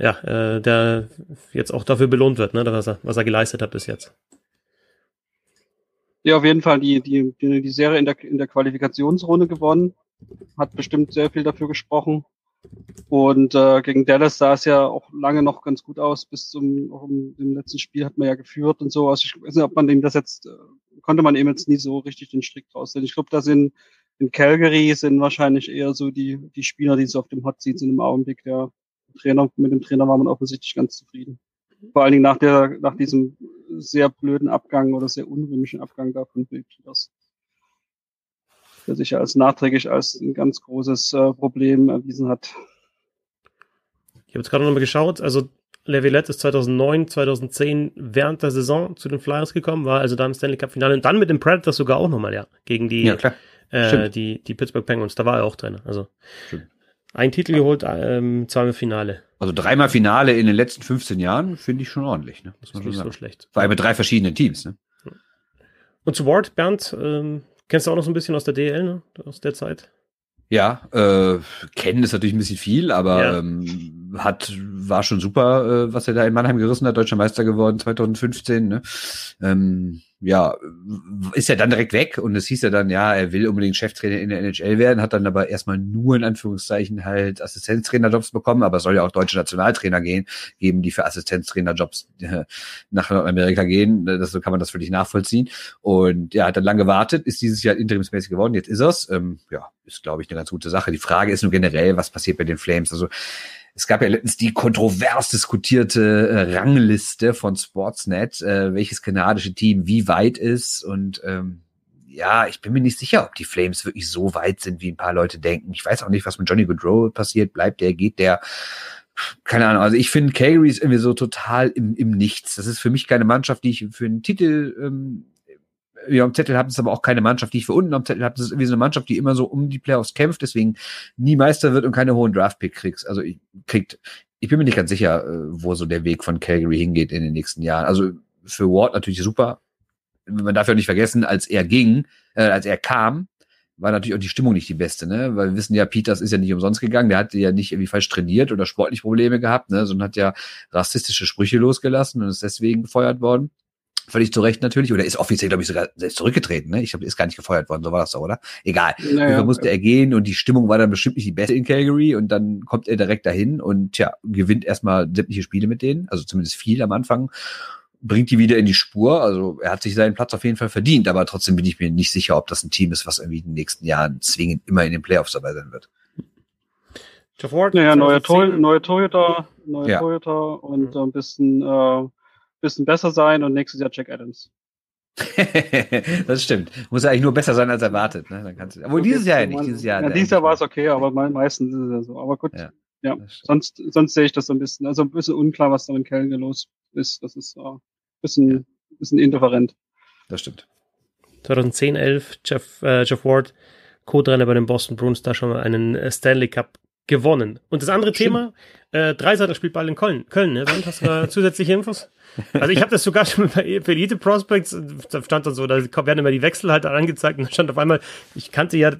ja, äh, der jetzt auch dafür belohnt wird, ne, was er, was er geleistet hat bis jetzt. Ja, auf jeden Fall die, die, die, die Serie in der, in der Qualifikationsrunde gewonnen. Hat bestimmt sehr viel dafür gesprochen. Und äh, gegen Dallas sah es ja auch lange noch ganz gut aus. Bis zum auch im, im letzten Spiel hat man ja geführt und so. Also ich weiß nicht, ob man dem das jetzt, äh, konnte man eben jetzt nie so richtig den Strick draus sehen. Ich glaube, da sind in Calgary sind wahrscheinlich eher so die, die Spieler, die so auf dem Hot sind im Augenblick. Der Trainer, mit dem Trainer war man offensichtlich ganz zufrieden. Vor allen Dingen nach der, nach diesem sehr blöden Abgang oder sehr unrühmischen Abgang da von Bill Peters der sich als nachträglich als ein ganz großes äh, Problem erwiesen hat. Ich habe jetzt gerade nochmal geschaut, also Levilette ist 2009, 2010 während der Saison zu den Flyers gekommen, war also da im Stanley Cup Finale und dann mit den Predators sogar auch nochmal, ja, gegen die, ja, äh, die, die Pittsburgh Penguins, da war er auch drin, also Stimmt. Ein Titel geholt, ähm, zweimal Finale. Also dreimal Finale in den letzten 15 Jahren finde ich schon ordentlich, ne? Muss man schon sagen. so schlecht. Vor allem mit drei verschiedenen Teams, ne? Und zu Ward, Bernd, ähm, Kennst du auch noch so ein bisschen aus der DL, ne? aus der Zeit? Ja, äh, kennen ist natürlich ein bisschen viel, aber ja. ähm, hat war schon super, äh, was er da in Mannheim gerissen hat, deutscher Meister geworden 2015. Ne? Ähm, ja, ist ja dann direkt weg und es hieß ja dann, ja, er will unbedingt Cheftrainer in der NHL werden, hat dann aber erstmal nur in Anführungszeichen halt Assistenztrainerjobs bekommen, aber es soll ja auch deutsche Nationaltrainer gehen, geben, die für Assistenztrainerjobs äh, nach Nordamerika gehen. Das, so kann man das völlig nachvollziehen. Und ja, hat dann lange gewartet, ist dieses Jahr interimsmäßig geworden, jetzt ist er's. Ähm, ja, ist, glaube ich, eine ganz gute Sache. Die Frage ist nur generell, was passiert bei den Flames? Also es gab ja letztens die kontrovers diskutierte äh, Rangliste von Sportsnet, äh, welches kanadische Team wie weit ist. Und ähm, ja, ich bin mir nicht sicher, ob die Flames wirklich so weit sind, wie ein paar Leute denken. Ich weiß auch nicht, was mit Johnny Goodrow passiert. Bleibt der, geht der? Keine Ahnung. Also ich finde, Calgary ist irgendwie so total im, im Nichts. Das ist für mich keine Mannschaft, die ich für einen Titel ähm, ja, am Zettel habt, ist aber auch keine Mannschaft, die ich für unten am Zettel habe. Das ist irgendwie so eine Mannschaft, die immer so um die Playoffs kämpft, deswegen nie Meister wird und keine hohen Draftpick kriegst. Also ich kriegt, ich bin mir nicht ganz sicher, äh, wo so der Weg von Calgary hingeht in den nächsten Jahren. Also für Ward natürlich super. Man darf ja nicht vergessen, als er ging, äh, als er kam, war natürlich auch die Stimmung nicht die beste, ne? Weil wir wissen ja, Peters ist ja nicht umsonst gegangen, der hat ja nicht irgendwie falsch trainiert oder sportlich Probleme gehabt, ne? Sondern hat ja rassistische Sprüche losgelassen und ist deswegen gefeuert worden Völlig zu Recht natürlich. Oder ist offiziell, glaube ich, sogar selbst zurückgetreten. Ne? Ich glaube, ist gar nicht gefeuert worden. So war das doch, oder? Egal. Naja, musste er gehen und die Stimmung war dann bestimmt nicht die beste in Calgary und dann kommt er direkt dahin und tja, gewinnt erstmal sämtliche Spiele mit denen, also zumindest viel am Anfang bringt die wieder in die Spur. Also er hat sich seinen Platz auf jeden Fall verdient, aber trotzdem bin ich mir nicht sicher, ob das ein Team ist, was irgendwie in den nächsten Jahren zwingend immer in den Playoffs dabei sein wird. Jeff Ward, naja, neue, to neue Toyota, neue ja. Toyota und ein bisschen, äh, bisschen besser sein und nächstes Jahr Jack Adams. <laughs> das stimmt. Muss eigentlich nur besser sein als erwartet. Ne? Dann kannst du, obwohl dieses Jahr ja nicht. Dieses Jahr, ja, dieses Jahr war es okay, aber meistens ist es ja so. Aber gut. Ja, ja. sonst, sonst sehe ich das so ein bisschen. Also ein bisschen unklar, was da in Kelge los ist. Das ist uh, bisschen, ja. bisschen indifferent. Das stimmt. 2010, 11, Jeff, äh, Jeff Ward, Co-Trainer bei den Boston Bruins, da schon mal einen äh, Stanley Cup gewonnen. Und das andere Stimmt. Thema, äh, Dreiseiter spielt bald in Köln. Köln, ne? Dann hast du da <laughs> zusätzliche Infos? Also ich habe das sogar schon bei Elite Prospects, da stand dann so, da werden immer die Wechsel halt angezeigt und dann stand auf einmal, ich kannte ja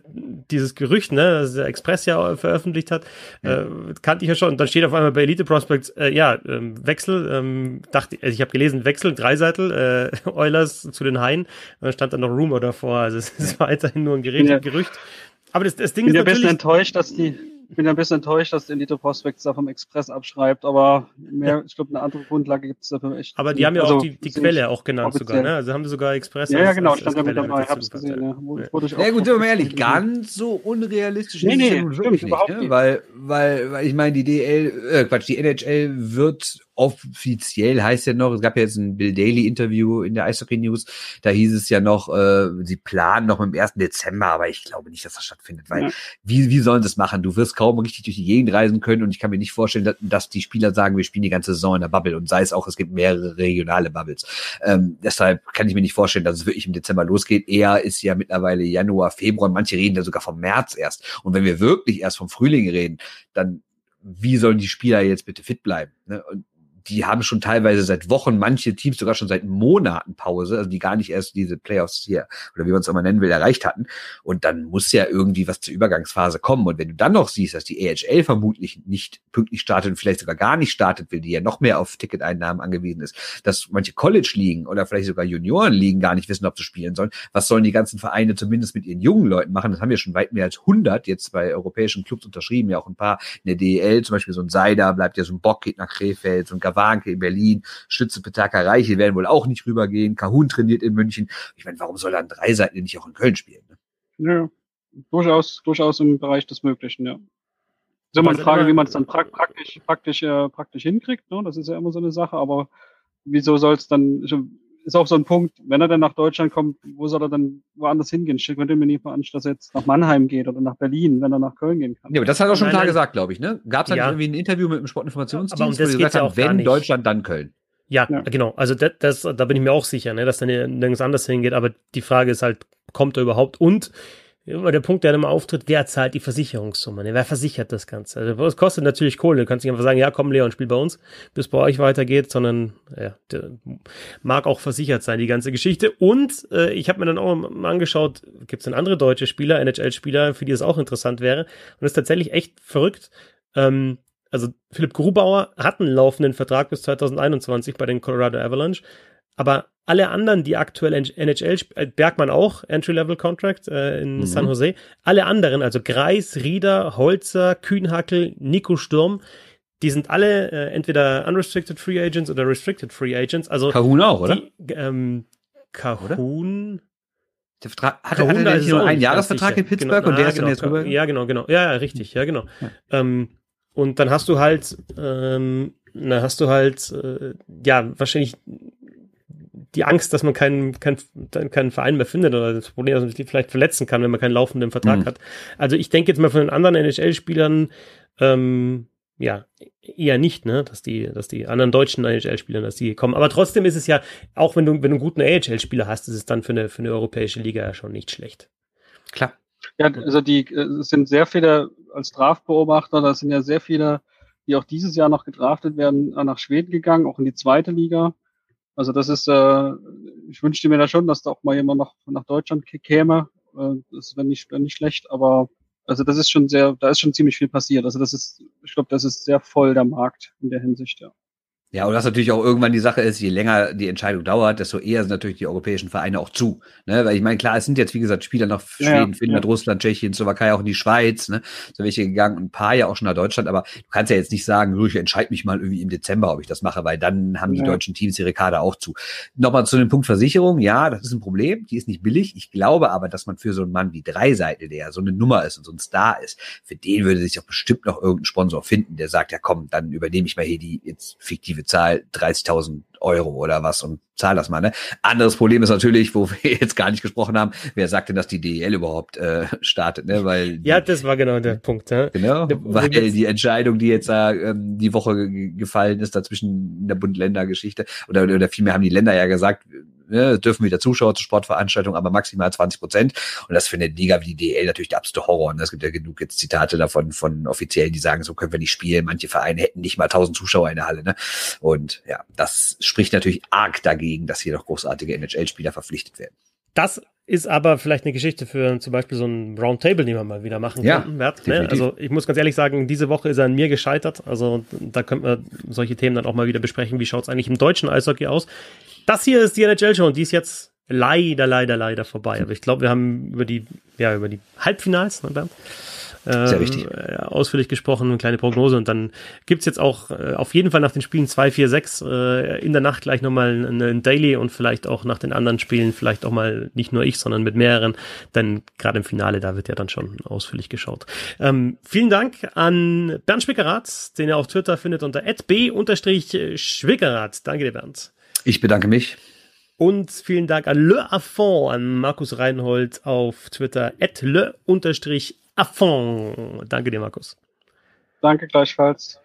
dieses Gerücht, ne, das der Express ja veröffentlicht hat, ja. äh, kannte ich ja schon. Und dann steht auf einmal bei Elite Prospects, äh, ja, ähm, Wechsel, ähm, dachte, also ich habe gelesen, Wechsel, Dreiseitel, äh, <laughs> Eulers zu den Haien, und dann stand dann noch Rumor davor, also es ist weiterhin nur ein Gerät, ja. Gerücht. Aber das, das Ding bin ist natürlich... Ich bin ein bisschen enttäuscht, dass die bin ein bisschen enttäuscht, dass Elite Prospects da vom Express abschreibt, aber mehr, ich glaube, eine andere Grundlage gibt es dafür echt. Aber die haben ja also, auch die, die Quelle auch genannt offiziell. sogar, ne? Also haben sie sogar Express. Ja, ja, genau, stand ja mit dabei, hab's gesehen, ja. Ja. ja gut, sind wir mal ehrlich, <laughs> ganz so unrealistisch nee, nee, stimmt, nicht, ne? Weil, weil, weil ich meine, die DL, äh, Quatsch, die NHL wird offiziell heißt ja noch, es gab ja jetzt ein Bill Daly Interview in der Eishockey News, da hieß es ja noch, äh, sie planen noch im 1. Dezember, aber ich glaube nicht, dass das stattfindet, weil ja. wie, wie sollen sie das machen? Du wirst kaum richtig durch die Gegend reisen können und ich kann mir nicht vorstellen, dass, dass die Spieler sagen, wir spielen die ganze Saison in der Bubble und sei es auch, es gibt mehrere regionale Bubbles. Ähm, deshalb kann ich mir nicht vorstellen, dass es wirklich im Dezember losgeht. Eher ist ja mittlerweile Januar, Februar, manche reden ja sogar vom März erst. Und wenn wir wirklich erst vom Frühling reden, dann wie sollen die Spieler jetzt bitte fit bleiben? Ne? Und die haben schon teilweise seit Wochen, manche Teams sogar schon seit Monaten Pause, also die gar nicht erst diese Playoffs hier, oder wie man es auch mal nennen will, erreicht hatten. Und dann muss ja irgendwie was zur Übergangsphase kommen. Und wenn du dann noch siehst, dass die AHL vermutlich nicht pünktlich startet und vielleicht sogar gar nicht startet will, die ja noch mehr auf Ticketeinnahmen angewiesen ist, dass manche College-Ligen oder vielleicht sogar Junioren-Ligen gar nicht wissen, ob sie spielen sollen, was sollen die ganzen Vereine zumindest mit ihren jungen Leuten machen? Das haben wir schon weit mehr als 100 jetzt bei europäischen Clubs unterschrieben, ja auch ein paar in der DEL, zum Beispiel so ein Seider bleibt ja so ein Bock, geht nach Krefeld, so ein Gawanke in Berlin, Stütze Petaka Reiche werden wohl auch nicht rübergehen, Kahun trainiert in München. Ich meine, warum soll dann drei Seiten nicht auch in Köln spielen? Ne? Ja, durchaus, durchaus im Bereich des Möglichen, ja. Das ist immer eine Frage, wie man es dann praktisch, praktisch, äh, praktisch hinkriegt. Ne? Das ist ja immer so eine Sache, aber wieso soll es dann, ist auch so ein Punkt, wenn er dann nach Deutschland kommt, wo soll er dann woanders hingehen? Ich könnte mir nicht veranstalten, dass er jetzt nach Mannheim geht oder nach Berlin, wenn er nach Köln gehen kann. Ja, aber das hat er schon klar gesagt, glaube ich, ne? Gab es ja. irgendwie ein Interview mit dem Sportinformationsdienst, aber um das wo gesagt haben, wenn Deutschland, dann Köln. Ja, ja, genau. Also das, das, da bin ich mir auch sicher, ne, dass er nirgends anders hingeht. Aber die Frage ist halt, kommt er überhaupt? Und immer der Punkt, der dann immer auftritt, wer zahlt die Versicherungssumme? Ne? Wer versichert das Ganze? Also, es kostet natürlich Kohle. Du kannst nicht einfach sagen, ja, komm, Leon, spiel bei uns, bis bei euch weitergeht, sondern ja, mag auch versichert sein, die ganze Geschichte. Und äh, ich habe mir dann auch mal angeschaut, gibt es denn andere deutsche Spieler, NHL-Spieler, für die es auch interessant wäre. Und das ist tatsächlich echt verrückt. Ähm, also Philipp Grubauer hat einen laufenden Vertrag bis 2021 bei den Colorado Avalanche, aber alle anderen, die aktuell NHL, äh, Bergmann auch, Entry-Level-Contract äh, in mhm. San Jose, alle anderen, also Greis, Rieder, Holzer, Kühnhackel, Nico Sturm, die sind alle äh, entweder unrestricted Free Agents oder restricted Free Agents. Also Kahun auch, oder? Die, ähm, Kahun. Der Vertrag, hat, Kahun, hat er nicht nur einen Jahresvertrag in Pittsburgh genau, und der ist genau, dann jetzt rüber? Ja, genau, genau. Ja, ja richtig, ja, genau. Ja. Ähm, und dann hast du halt, ähm, na, hast du halt, äh, ja, wahrscheinlich die Angst, dass man keinen, keinen, keinen Verein mehr findet oder das Problem, dass man sich vielleicht verletzen kann, wenn man keinen laufenden Vertrag mhm. hat. Also ich denke jetzt mal von den anderen NHL-Spielern, ähm, ja, eher nicht, ne, dass die, dass die anderen deutschen NHL-Spieler, dass die kommen. Aber trotzdem ist es ja, auch wenn du, wenn du einen guten AHL-Spieler hast, ist es dann für eine, für eine europäische Liga ja schon nicht schlecht. Klar. Ja, also die, es sind sehr viele als Draftbeobachter, da sind ja sehr viele, die auch dieses Jahr noch gedraftet werden, nach Schweden gegangen, auch in die zweite Liga. Also das ist, äh, ich wünschte mir da schon, dass da auch mal jemand noch nach Deutschland käme. Äh, das wäre nicht, wär nicht schlecht, aber also das ist schon sehr, da ist schon ziemlich viel passiert. Also das ist, ich glaube, das ist sehr voll der Markt in der Hinsicht, ja. Ja, und was natürlich auch irgendwann die Sache ist, je länger die Entscheidung dauert, desto eher sind natürlich die europäischen Vereine auch zu. Ne? Weil ich meine, klar, es sind jetzt, wie gesagt, Spieler nach Schweden, ja, Finnland, ja. Russland, Tschechien, Slowakei, auch in die Schweiz, ne? So welche gegangen, ein paar ja auch schon nach Deutschland, aber du kannst ja jetzt nicht sagen, ich entscheide mich mal irgendwie im Dezember, ob ich das mache, weil dann haben die ja. deutschen Teams ihre Kader auch zu. Nochmal zu dem Punkt Versicherung, ja, das ist ein Problem, die ist nicht billig. Ich glaube aber, dass man für so einen Mann wie Dreiseitel, der so eine Nummer ist und so ein Star ist, für den würde sich doch bestimmt noch irgendein Sponsor finden, der sagt, ja komm, dann übernehme ich mal hier die jetzt fiktive Zahl 30 30.000 Euro oder was und zahl das mal. Ne? Anderes Problem ist natürlich, wo wir <laughs> jetzt gar nicht gesprochen haben, wer sagt denn, dass die DEL überhaupt äh, startet? Ne? Weil <laughs> ja, das war genau der Punkt. Ja? Genau, weil die Entscheidung, die jetzt äh, die Woche gefallen ist, dazwischen in der Bund-Länder-Geschichte oder, oder vielmehr haben die Länder ja gesagt, ne, dürfen wieder Zuschauer zu Sportveranstaltungen, aber maximal 20 Prozent. Und das eine Liga wie die DL natürlich der absolute Horror. Und es gibt ja genug jetzt Zitate davon von Offiziellen, die sagen, so können wir nicht spielen. Manche Vereine hätten nicht mal 1000 Zuschauer in der Halle. Ne? Und ja, das spricht natürlich arg dagegen, dass hier noch großartige NHL-Spieler verpflichtet werden. Das ist aber vielleicht eine Geschichte für zum Beispiel so ein Roundtable, den wir mal wieder machen ja, könnten. Wert, ne? Also ich muss ganz ehrlich sagen, diese Woche ist er an mir gescheitert. Also da könnten wir solche Themen dann auch mal wieder besprechen. Wie schaut es eigentlich im deutschen Eishockey aus? Das hier ist die NHL-Show und die ist jetzt leider, leider, leider vorbei. Aber ich glaube, wir haben über die, ja, über die Halbfinals, ne, Bernd? Sehr ähm, wichtig. Äh, ausführlich gesprochen, eine kleine Prognose. Und dann gibt's jetzt auch äh, auf jeden Fall nach den Spielen 2, 4, 6 äh, in der Nacht gleich nochmal ein, ein Daily und vielleicht auch nach den anderen Spielen, vielleicht auch mal nicht nur ich, sondern mit mehreren. Denn gerade im Finale, da wird ja dann schon ausführlich geschaut. Ähm, vielen Dank an Bernd Schwickerath, den ihr auf Twitter findet unter b-schwickerath. Danke dir, Bernd. Ich bedanke mich. Und vielen Dank an Le Affond, an Markus Reinhold auf Twitter, at le-affond. Danke dir, Markus. Danke gleichfalls.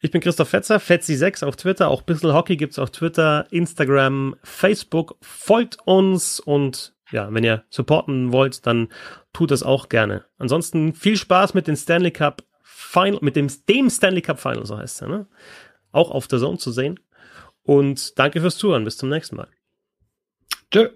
Ich bin Christoph Fetzer, Fetzi6 auf Twitter, auch Bissl Hockey gibt es auf Twitter, Instagram, Facebook. Folgt uns und ja, wenn ihr supporten wollt, dann tut das auch gerne. Ansonsten viel Spaß mit den Stanley Cup Final, mit dem, dem Stanley Cup Final, so heißt es ja, ne? Auch auf der Zone zu sehen. Und danke fürs Zuhören. Bis zum nächsten Mal. Tschö.